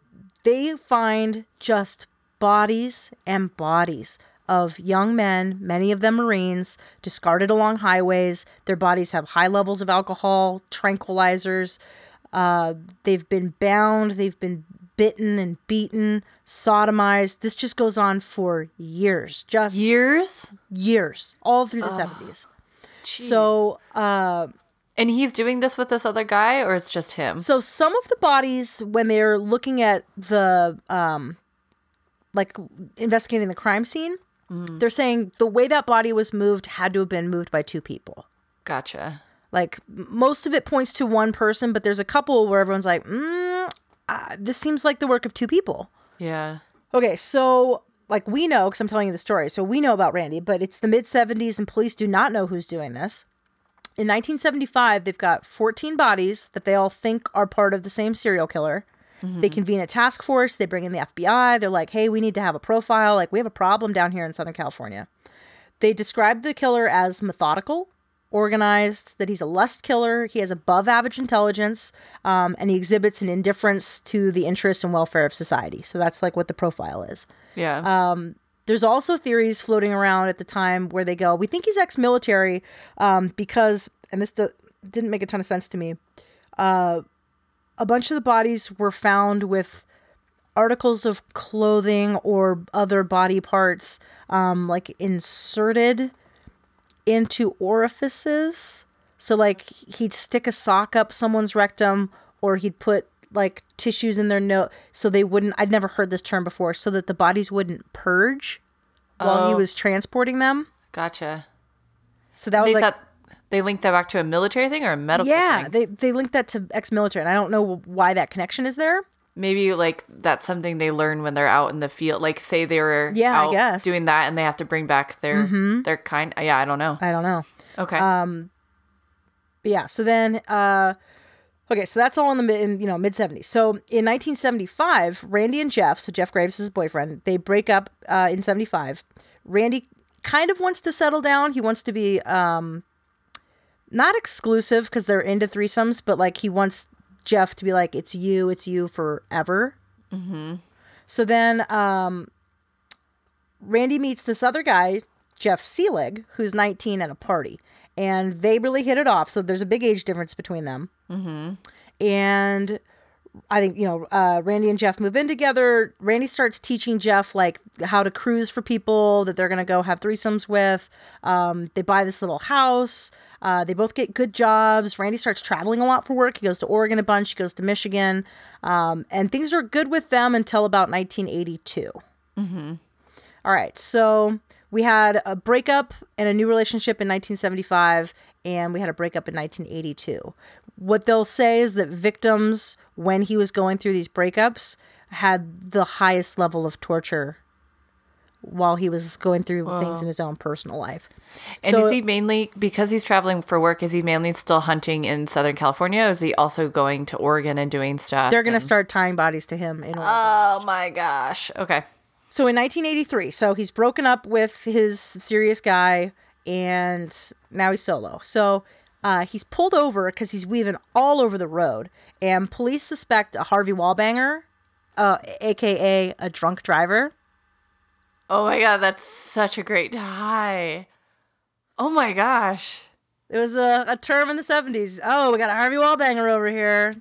they find just bodies and bodies of young men, many of them Marines, discarded along highways. Their bodies have high levels of alcohol, tranquilizers. Uh, they've been bound, they've been bitten and beaten, sodomized. This just goes on for years, just Years? years, all through the 70s. So, uh, And he's doing this with this other guy, or it's just him? So some of the bodies, when they're looking at the um, like investigating the crime scene, they're saying the way that body was moved had to have been moved by two people. Gotcha. Like most of it points to one person, but there's a couple where everyone's like, mm, uh, "This seems like the work of two people." Yeah. Okay, so like we know because I'm telling you the story, so we know about Randy, but it's the mid 70s and police do not know who's doing this. In 1975, they've got 14 bodies that they all think are part of the same serial killer. Mm-hmm. They convene a task force, they bring in the FBI. They're like, hey, we need to have a profile. Like, we have a problem down here in Southern California. They describe the killer as methodical, organized, that he's a lust killer, he has above average intelligence, um, and he exhibits an indifference to the interests and welfare of society. So that's like what the profile is. Yeah. There's also theories floating around at the time where they go, we think he's ex-military um, because, and this do- didn't make a ton of sense to me. Uh, a bunch of the bodies were found with articles of clothing or other body parts, um, like inserted into orifices. So, like, he'd stick a sock up someone's rectum, or he'd put like tissues in their nose so they wouldn't. I'd never heard this term before, so that the bodies wouldn't purge while he Oh. was transporting them. gotcha. So that was They like, thought they linked that back to a military thing or a medical yeah, thing? they they linked that to ex-military, and I don't know why that connection is there. Maybe like that's something they learn when they're out in the field. Like say they were Yeah, I guess. Mm-hmm. doing that and they have to bring back their their kind. Yeah, I don't know. I don't know. Okay. um But yeah, so then uh okay, so that's all in the mid in, you know, mid 70s. So in 1975, Randy and Jeff, so Jeff Graves is his boyfriend, they break up uh in 75. Randy kind of wants to settle down. He wants to be um not exclusive because they're into threesomes, but like he wants Jeff to be like, it's you, it's you forever. Mm-hmm. So then um Randy meets this other guy, Jeff Seelig, who's 19 at a party. And they really hit it off. So there's a big age difference between them. Mm-hmm. And I think, you know, uh, Randy and Jeff move in together. Randy starts teaching Jeff, like, how to cruise for people that they're going to go have threesomes with. Um, they buy this little house. Uh, they both get good jobs. Randy starts traveling a lot for work. He goes to Oregon a bunch, he goes to Michigan. Um, and things are good with them until about 1982. Mm-hmm. All right. So we had a breakup and a new relationship in 1975, and we had a breakup in 1982. What they'll say is that victims, when he was going through these breakups, had the highest level of torture while he was going through things in his own personal life. And So- is he mainly because he's traveling for work? Is he mainly still hunting in Southern California? Or is he also going to Oregon and doing stuff? They're going to start tying bodies to him in Oregon. Oh my gosh. Okay. So in 1983, so he's broken up with his serious guy, and now he's solo. So uh, he's pulled over because he's weaving all over the road, and police suspect a Harvey Wallbanger, uh, aka a drunk driver. Oh my god, that's such a great tie. Oh my gosh. It was a, a term in the 70s. Oh, we got a Harvey Wallbanger over here.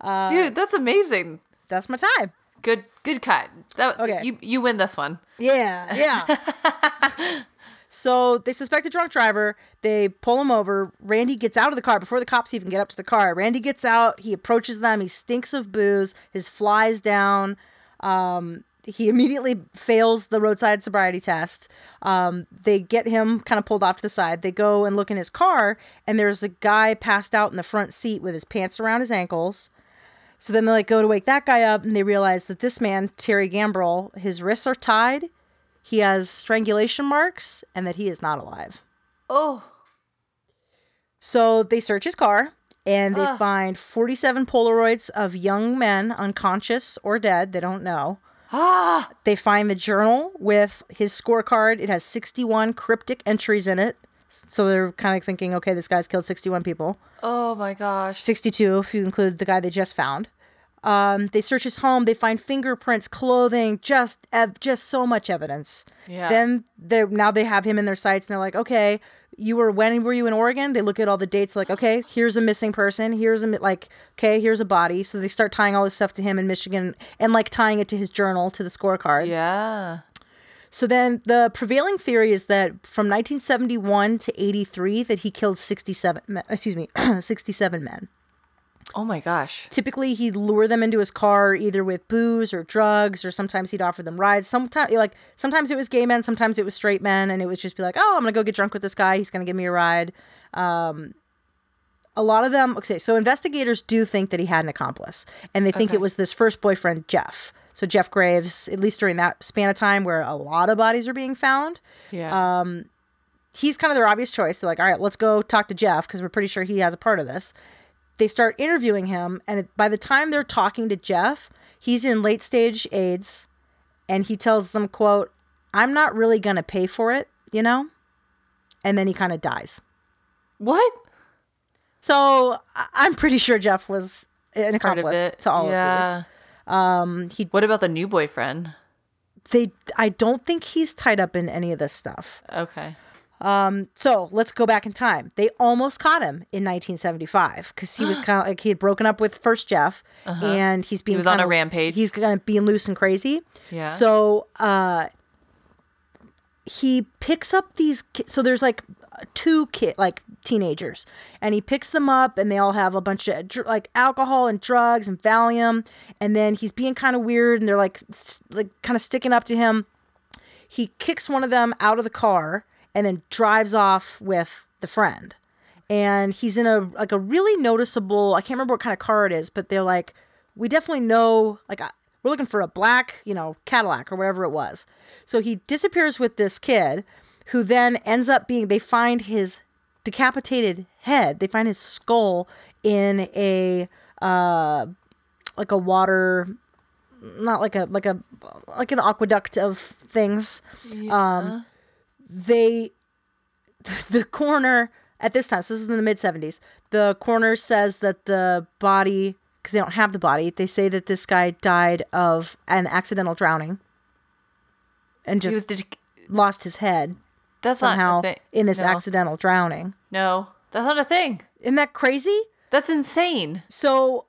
Uh, Dude, that's amazing. That's my time. Good good cut. That Okay. you you win this one. Yeah, yeah. *laughs* so they suspect a drunk driver. They pull him over. Randy gets out of the car before the cops even get up to the car. Randy gets out. He approaches them. He stinks of booze. His flies down. Um, he immediately fails the roadside sobriety test. Um, they get him kind of pulled off to the side. They go and look in his car, and there's a guy passed out in the front seat with his pants around his ankles. So then they like go to wake that guy up, and they realize that this man, Terry Gambrell, his wrists are tied, he has strangulation marks, and that he is not alive. Oh. So they search his car, and they Ugh. find 47 Polaroids of young men unconscious or dead. They don't know. Ah. They find the journal with his scorecard. It has 61 cryptic entries in it. So they're kind of thinking, okay, this guy's killed 61 people. Oh my gosh. 62 if you include the guy they just found. Um, they search his home. They find fingerprints, clothing, just ev- just so much evidence. Yeah. Then they now they have him in their sights, and they're like, okay, you were when were you in Oregon? They look at all the dates, like, okay, here's a missing person. Here's a like, okay, here's a body. So they start tying all this stuff to him in Michigan, and like tying it to his journal, to the scorecard. Yeah. So then the prevailing theory is that from 1971 to 83 that he killed 67 excuse me, *clears throat* 67 men. Oh my gosh. Typically he'd lure them into his car either with booze or drugs or sometimes he'd offer them rides. Sometimes like sometimes it was gay men, sometimes it was straight men and it would just be like, "Oh, I'm going to go get drunk with this guy. He's going to give me a ride." Um a lot of them okay so investigators do think that he had an accomplice and they think Okay. it was this first boyfriend jeff so jeff graves at least during that span of time where a lot of bodies are being found Yeah. he's kind of their obvious choice. They're like, all right, let's go talk to Jeff because we're pretty sure he has a part of this. They start interviewing him, and by the time they're talking to Jeff, he's in late stage AIDS, and he tells them, "quote I'm not really gonna pay for it, you know," and then he kind of dies. what? So I'm pretty sure Jeff was an accomplice to all yeah. of these. Um, he What about the new boyfriend? they I don't think he's tied up in any of this stuff. Okay. So let's go back in time. They almost caught him in 1975 because he was *gasps* kind of like he had broken up with first Jeff, and he's being Uh-huh. was on a kinda- rampage. He's kind of being loose and crazy. Yeah. So uh, he picks up these. So there's like two kid like teenagers, and he picks them up, and they all have a bunch of like alcohol and drugs and Valium, and then he's being kind of weird, and they're like like kind of sticking up to him he kicks one of them out of the car and then drives off with the friend. And he's in a like a really noticeable i can't remember what kind of car it is but they're like we definitely know like uh, we're looking for a black you know cadillac or whatever it was. So he disappears with this kid who then ends up being they find his decapitated head. They find his skull in a uh like a water not like a like a like an aqueduct of things. Um they the coroner at this time so this is in the mid 70s the coroner says that the body because they don't have the body they say that this guy died of an accidental drowning and He just lost his head that's somehow not in this no. accidental drowning No, that's not a thing. isn't that crazy That's insane. So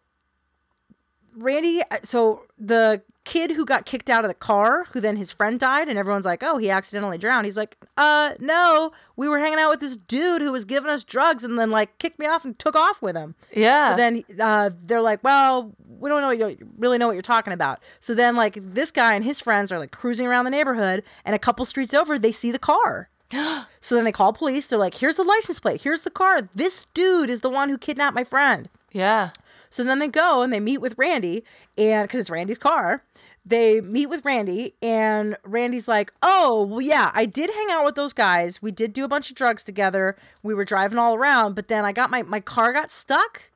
Randy, uh, so the kid who got kicked out of the car, who then his friend died, and everyone's like, "Oh, he accidentally drowned." He's like, "Uh, no, we were hanging out with this dude who was giving us drugs, and then like kicked me off and took off with him." Yeah. So then uh, they're like, "Well, we don't know what you really know what you're talking about. So then like this guy and his friends are like cruising around the neighborhood, and a couple streets over they see the car. *gasps* so then they call police. They're like, "Here's the license plate. Here's the car. This dude is the one who kidnapped my friend." Yeah. So then they go and they meet with Randy, and because it's Randy's car, they meet with Randy, and Randy's like, "Oh, well, yeah, I did hang out with those guys. We did do a bunch of drugs together. We were driving all around, but then I got my my car got stuck,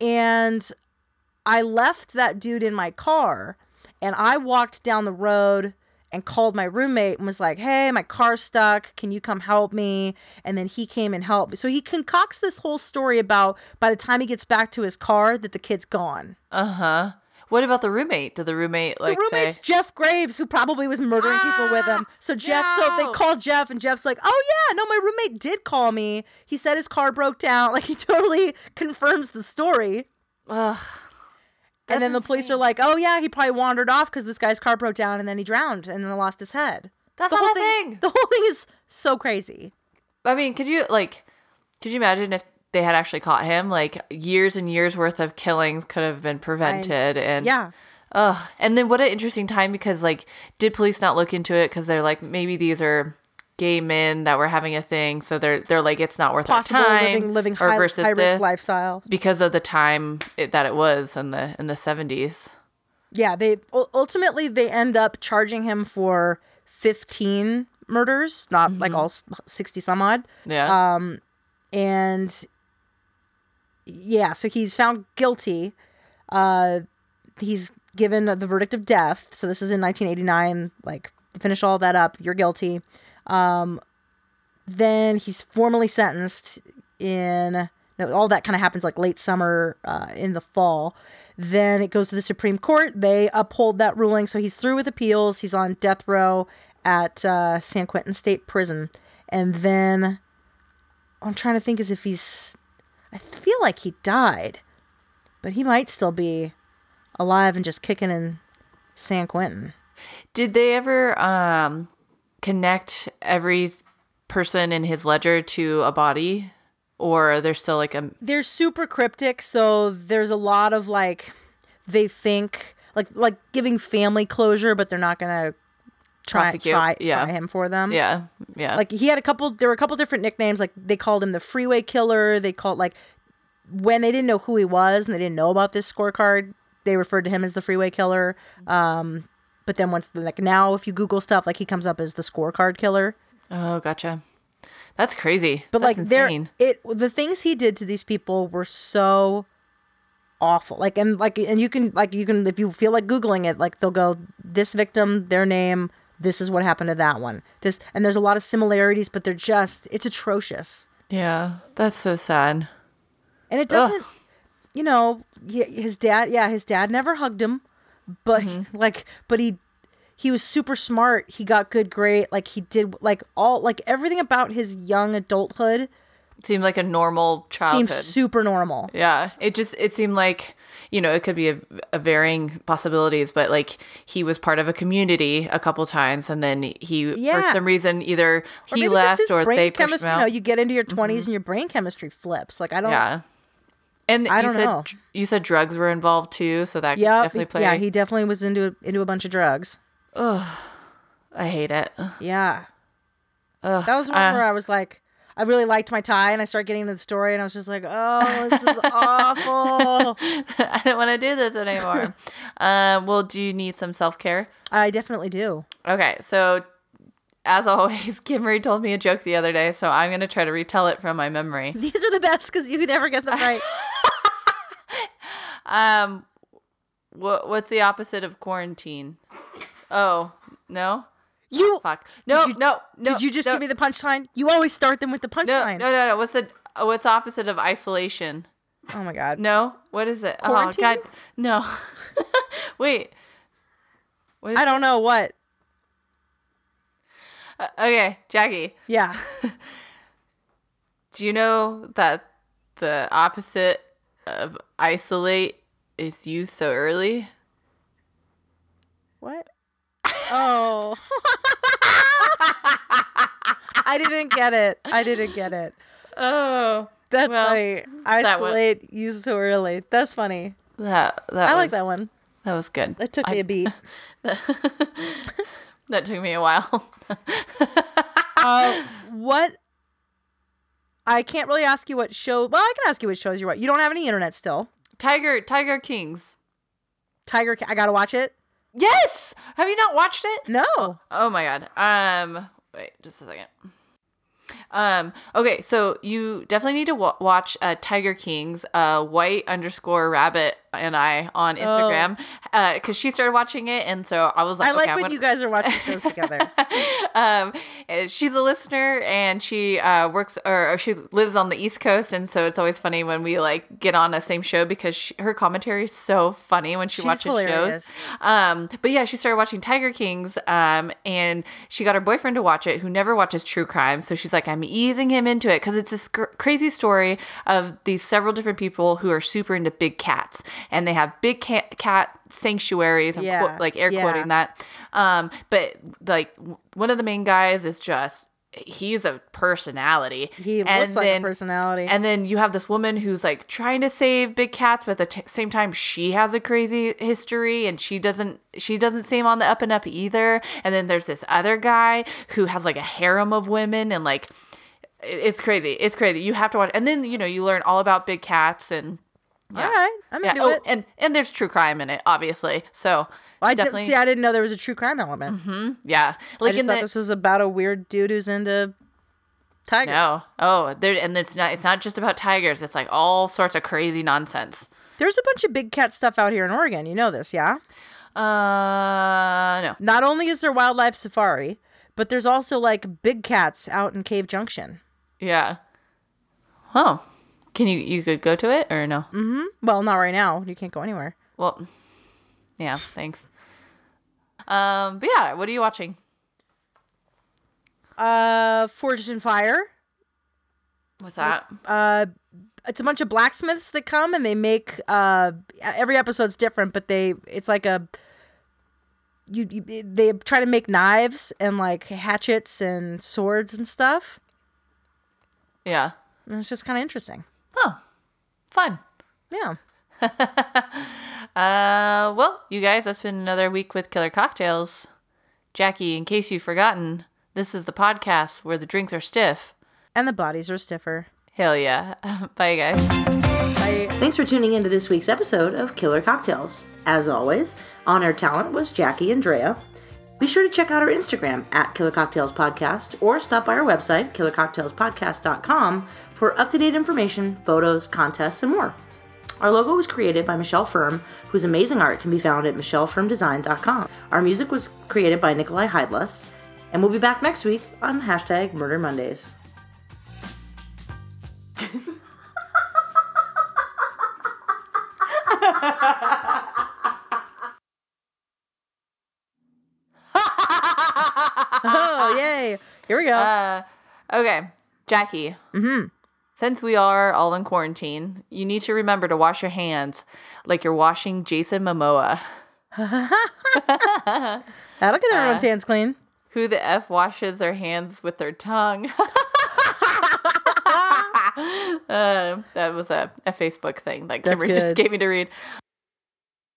and I left that dude in my car, and I walked down the road." And called my roommate and was like, "Hey, my car's stuck. Can you come help me?" And then he came and helped. So he concocts this whole story about by the time he gets back to his car that the kid's gone. Uh huh. What about the roommate? Did the roommate like the roommate's say? Jeff Graves, who probably was murdering people with him. *gasps* So Jeff, so they no. call Jeff, and Jeff's like, "Oh yeah, no, my roommate did call me. He said his car broke down. *laughs* Like he totally confirms the story." Ugh. And then the That's police are like, "Oh yeah, he probably wandered off because this guy's car broke down, and then he drowned, and then lost his head." That's the not whole a thing. The whole thing is so crazy. I mean, could you like, could you imagine if they had actually caught him? Like years and years worth of killings could have been prevented, and Yeah. Ugh. And then what an interesting time because like, did police not look into it because they're like maybe these are gay men that were having a thing, so they're they're like it's not worth Possible our time living living or high, versus high risk this lifestyle. because of the time it, that it was in the in the seventies. Yeah, they ultimately they end up charging him for 15 murders, not like all 60 some odd. Yeah. Um and yeah, so he's found guilty. Uh he's given the verdict of death. So this is in 1989 like finish all that up, you're guilty. Um then he's formally sentenced in all that kind of happens like late summer uh, in the fall. Then it goes to the supreme court. They uphold that ruling. So he's through with appeals. He's on death row at uh, san quentin state prison. And then i'm trying to think as if he's i feel like he died but he might still be alive and just kicking in san quentin. Did they ever um connect every person in his ledger to a body, or there's still like a they're super cryptic so there's a lot of like they think like like giving family closure but they're not gonna try Prosecute, try, yeah. try him for them. Yeah yeah. Like he had a couple there were a couple different nicknames like they called him the freeway killer they called like when they didn't know who he was and they didn't know about this scorecard they referred to him as the freeway killer. Um but then once the like now if you google stuff like he comes up as the scorecard killer. Oh gotcha. That's crazy. but That's like there it the things he did to these people were so awful. Like and like and you can like you can if you feel like googling it like they'll go this victim their name this is what happened to that one. This and there's a lot of similarities but they're just it's atrocious. Yeah, that's so sad. and it doesn't you know his dad yeah his dad never hugged him but mm-hmm. like but he he was super smart he got good grade like he did like all like everything about his young adulthood Seemed like a normal childhood. seemed super normal yeah, it just it seemed like you know it could be a, a varying possibilities, but like he was part of a community a couple times, and then he Yeah. for some reason either Or he left or they pushed him You know, out. you get into your 20s mm-hmm. and your brain chemistry flips. Like I don't. yeah, and I you don't said know. you said drugs were involved too, so that could Yeah. definitely play. Yeah. He definitely was into into a bunch of drugs. Ugh, I hate it. Yeah. Ugh, That was one uh, where I was like, I really liked my tie, and I started getting into the story, and I was just like, oh, this is awful. *laughs* I don't want to do this anymore. um, *laughs* well, do you need some self care? I definitely do. Okay, so as always, *laughs* Kimmery told me a joke the other day, so I'm gonna try to retell it from my memory. These are the best because you could never get them right. Um, what what's the opposite of quarantine? Oh no, You fuck, no, you- no, no. did you just no, give me the punchline? You always start them with the no, punchline. no, no, no? What's the what's the opposite of isolation? Oh my god. No, what is it? Quarantine? Oh God, no. *laughs* Wait. What is, I don't know what. uh, okay, Jackie. Yeah. *laughs* Do you know that the opposite of isolate is you so early? What? Oh. I didn't get it. I didn't get it. Oh, That's Well, funny. that Isolate you so early. That's funny. That that I was, like that one. That was good. It took me a beat. *laughs* *laughs* that took me a while. *laughs* uh, what? I can't really ask you what show. Well, I can ask you what shows you watch. You don't have any internet still. Tiger Tiger Kings. Tiger. I gotta watch it. Yes. Have you not watched it? No. Oh my god. Um wait, just a second. Um okay, so you definitely need to wa watch uh Tiger King's uh white underscore rabbit and I on Instagram uh cuz she started watching it and so I was like I like okay, when gonna- you guys are watching shows together. *laughs* um, she's a listener and she uh, works or, or she lives on the East Coast, and so it's always funny when we like get on the same show because she, her commentary is so funny when she She's watches hilarious. shows. Um, but yeah, she started watching Tiger Kings, um, and she got her boyfriend to watch it, who never watches true crime. So she's like, I'm easing him into it because it's this cr- crazy story of these several different people who are super into big cats, and they have big cat, cat sanctuaries. I'm Yeah, quote, like air yeah. quoting that. Um, but like w- one of the main guys is just he's a personality. He And looks like a personality. And then you have this woman who's like trying to save big cats, but at the t- same time she has a crazy history, and she doesn't she doesn't seem on the up and up either. And then there's this other guy who has like a harem of women, and like it's crazy. It's crazy. You have to watch. And then you know you learn all about big cats and. All right, I'm Yeah. into Oh, it. and and there's true crime in it, obviously. So I did, definitely, see. I didn't know there was a true crime element. yeah. I Like just in thought the this was about a weird dude who's into tigers. no, oh, there, and it's not. It's not just about tigers. It's like all sorts of crazy nonsense. There's a bunch of big cat stuff out here in Oregon. You know this, yeah? Uh, no. Not only is there wildlife safari, but there's also like big cats out in Cave Junction. Yeah. Oh, can you you could go to it or no? Mm-hmm. Well, not right now. You can't go anywhere. Well, yeah. Thanks. Um, but yeah, what are you watching? Uh, Forged in Fire. What's that? Uh, it's a bunch of blacksmiths that come and they make uh every episode's different, but they it's like a you, you they try to make knives and like hatchets and swords and stuff. Yeah. And it's just kind of interesting. Oh, fun. Yeah. *laughs* Uh, well, you guys, that's been another week with Killer Cocktails. Jackie, in case you've forgotten, this is the podcast where the drinks are stiff. And the bodies are stiffer. Hell yeah. *laughs* Bye, guys. I Thanks for tuning into this week's episode of Killer Cocktails. As always, on air talent was Jackie and Drea. Be sure to check out our Instagram at Killer Cocktails Podcast or stop by our website, killercocktailspodcast.com, for up to date information, photos, contests, and more. Our logo was created by Michelle Firm, whose amazing art can be found at michellefirmdesign.com. Our music was created by Nikolai Heidless, and we'll be back next week on hashtag Murder Mondays. *laughs* oh yay! Here we go. Uh, okay, Jackie. mm-hmm. Since we are all in quarantine, you need to remember to wash your hands like you're washing Jason Momoa. *laughs* That'll get everyone's hands clean. Who the F washes their hands with their tongue? *laughs* *laughs* uh, that was a, a Facebook thing that Kimber just gave me to read.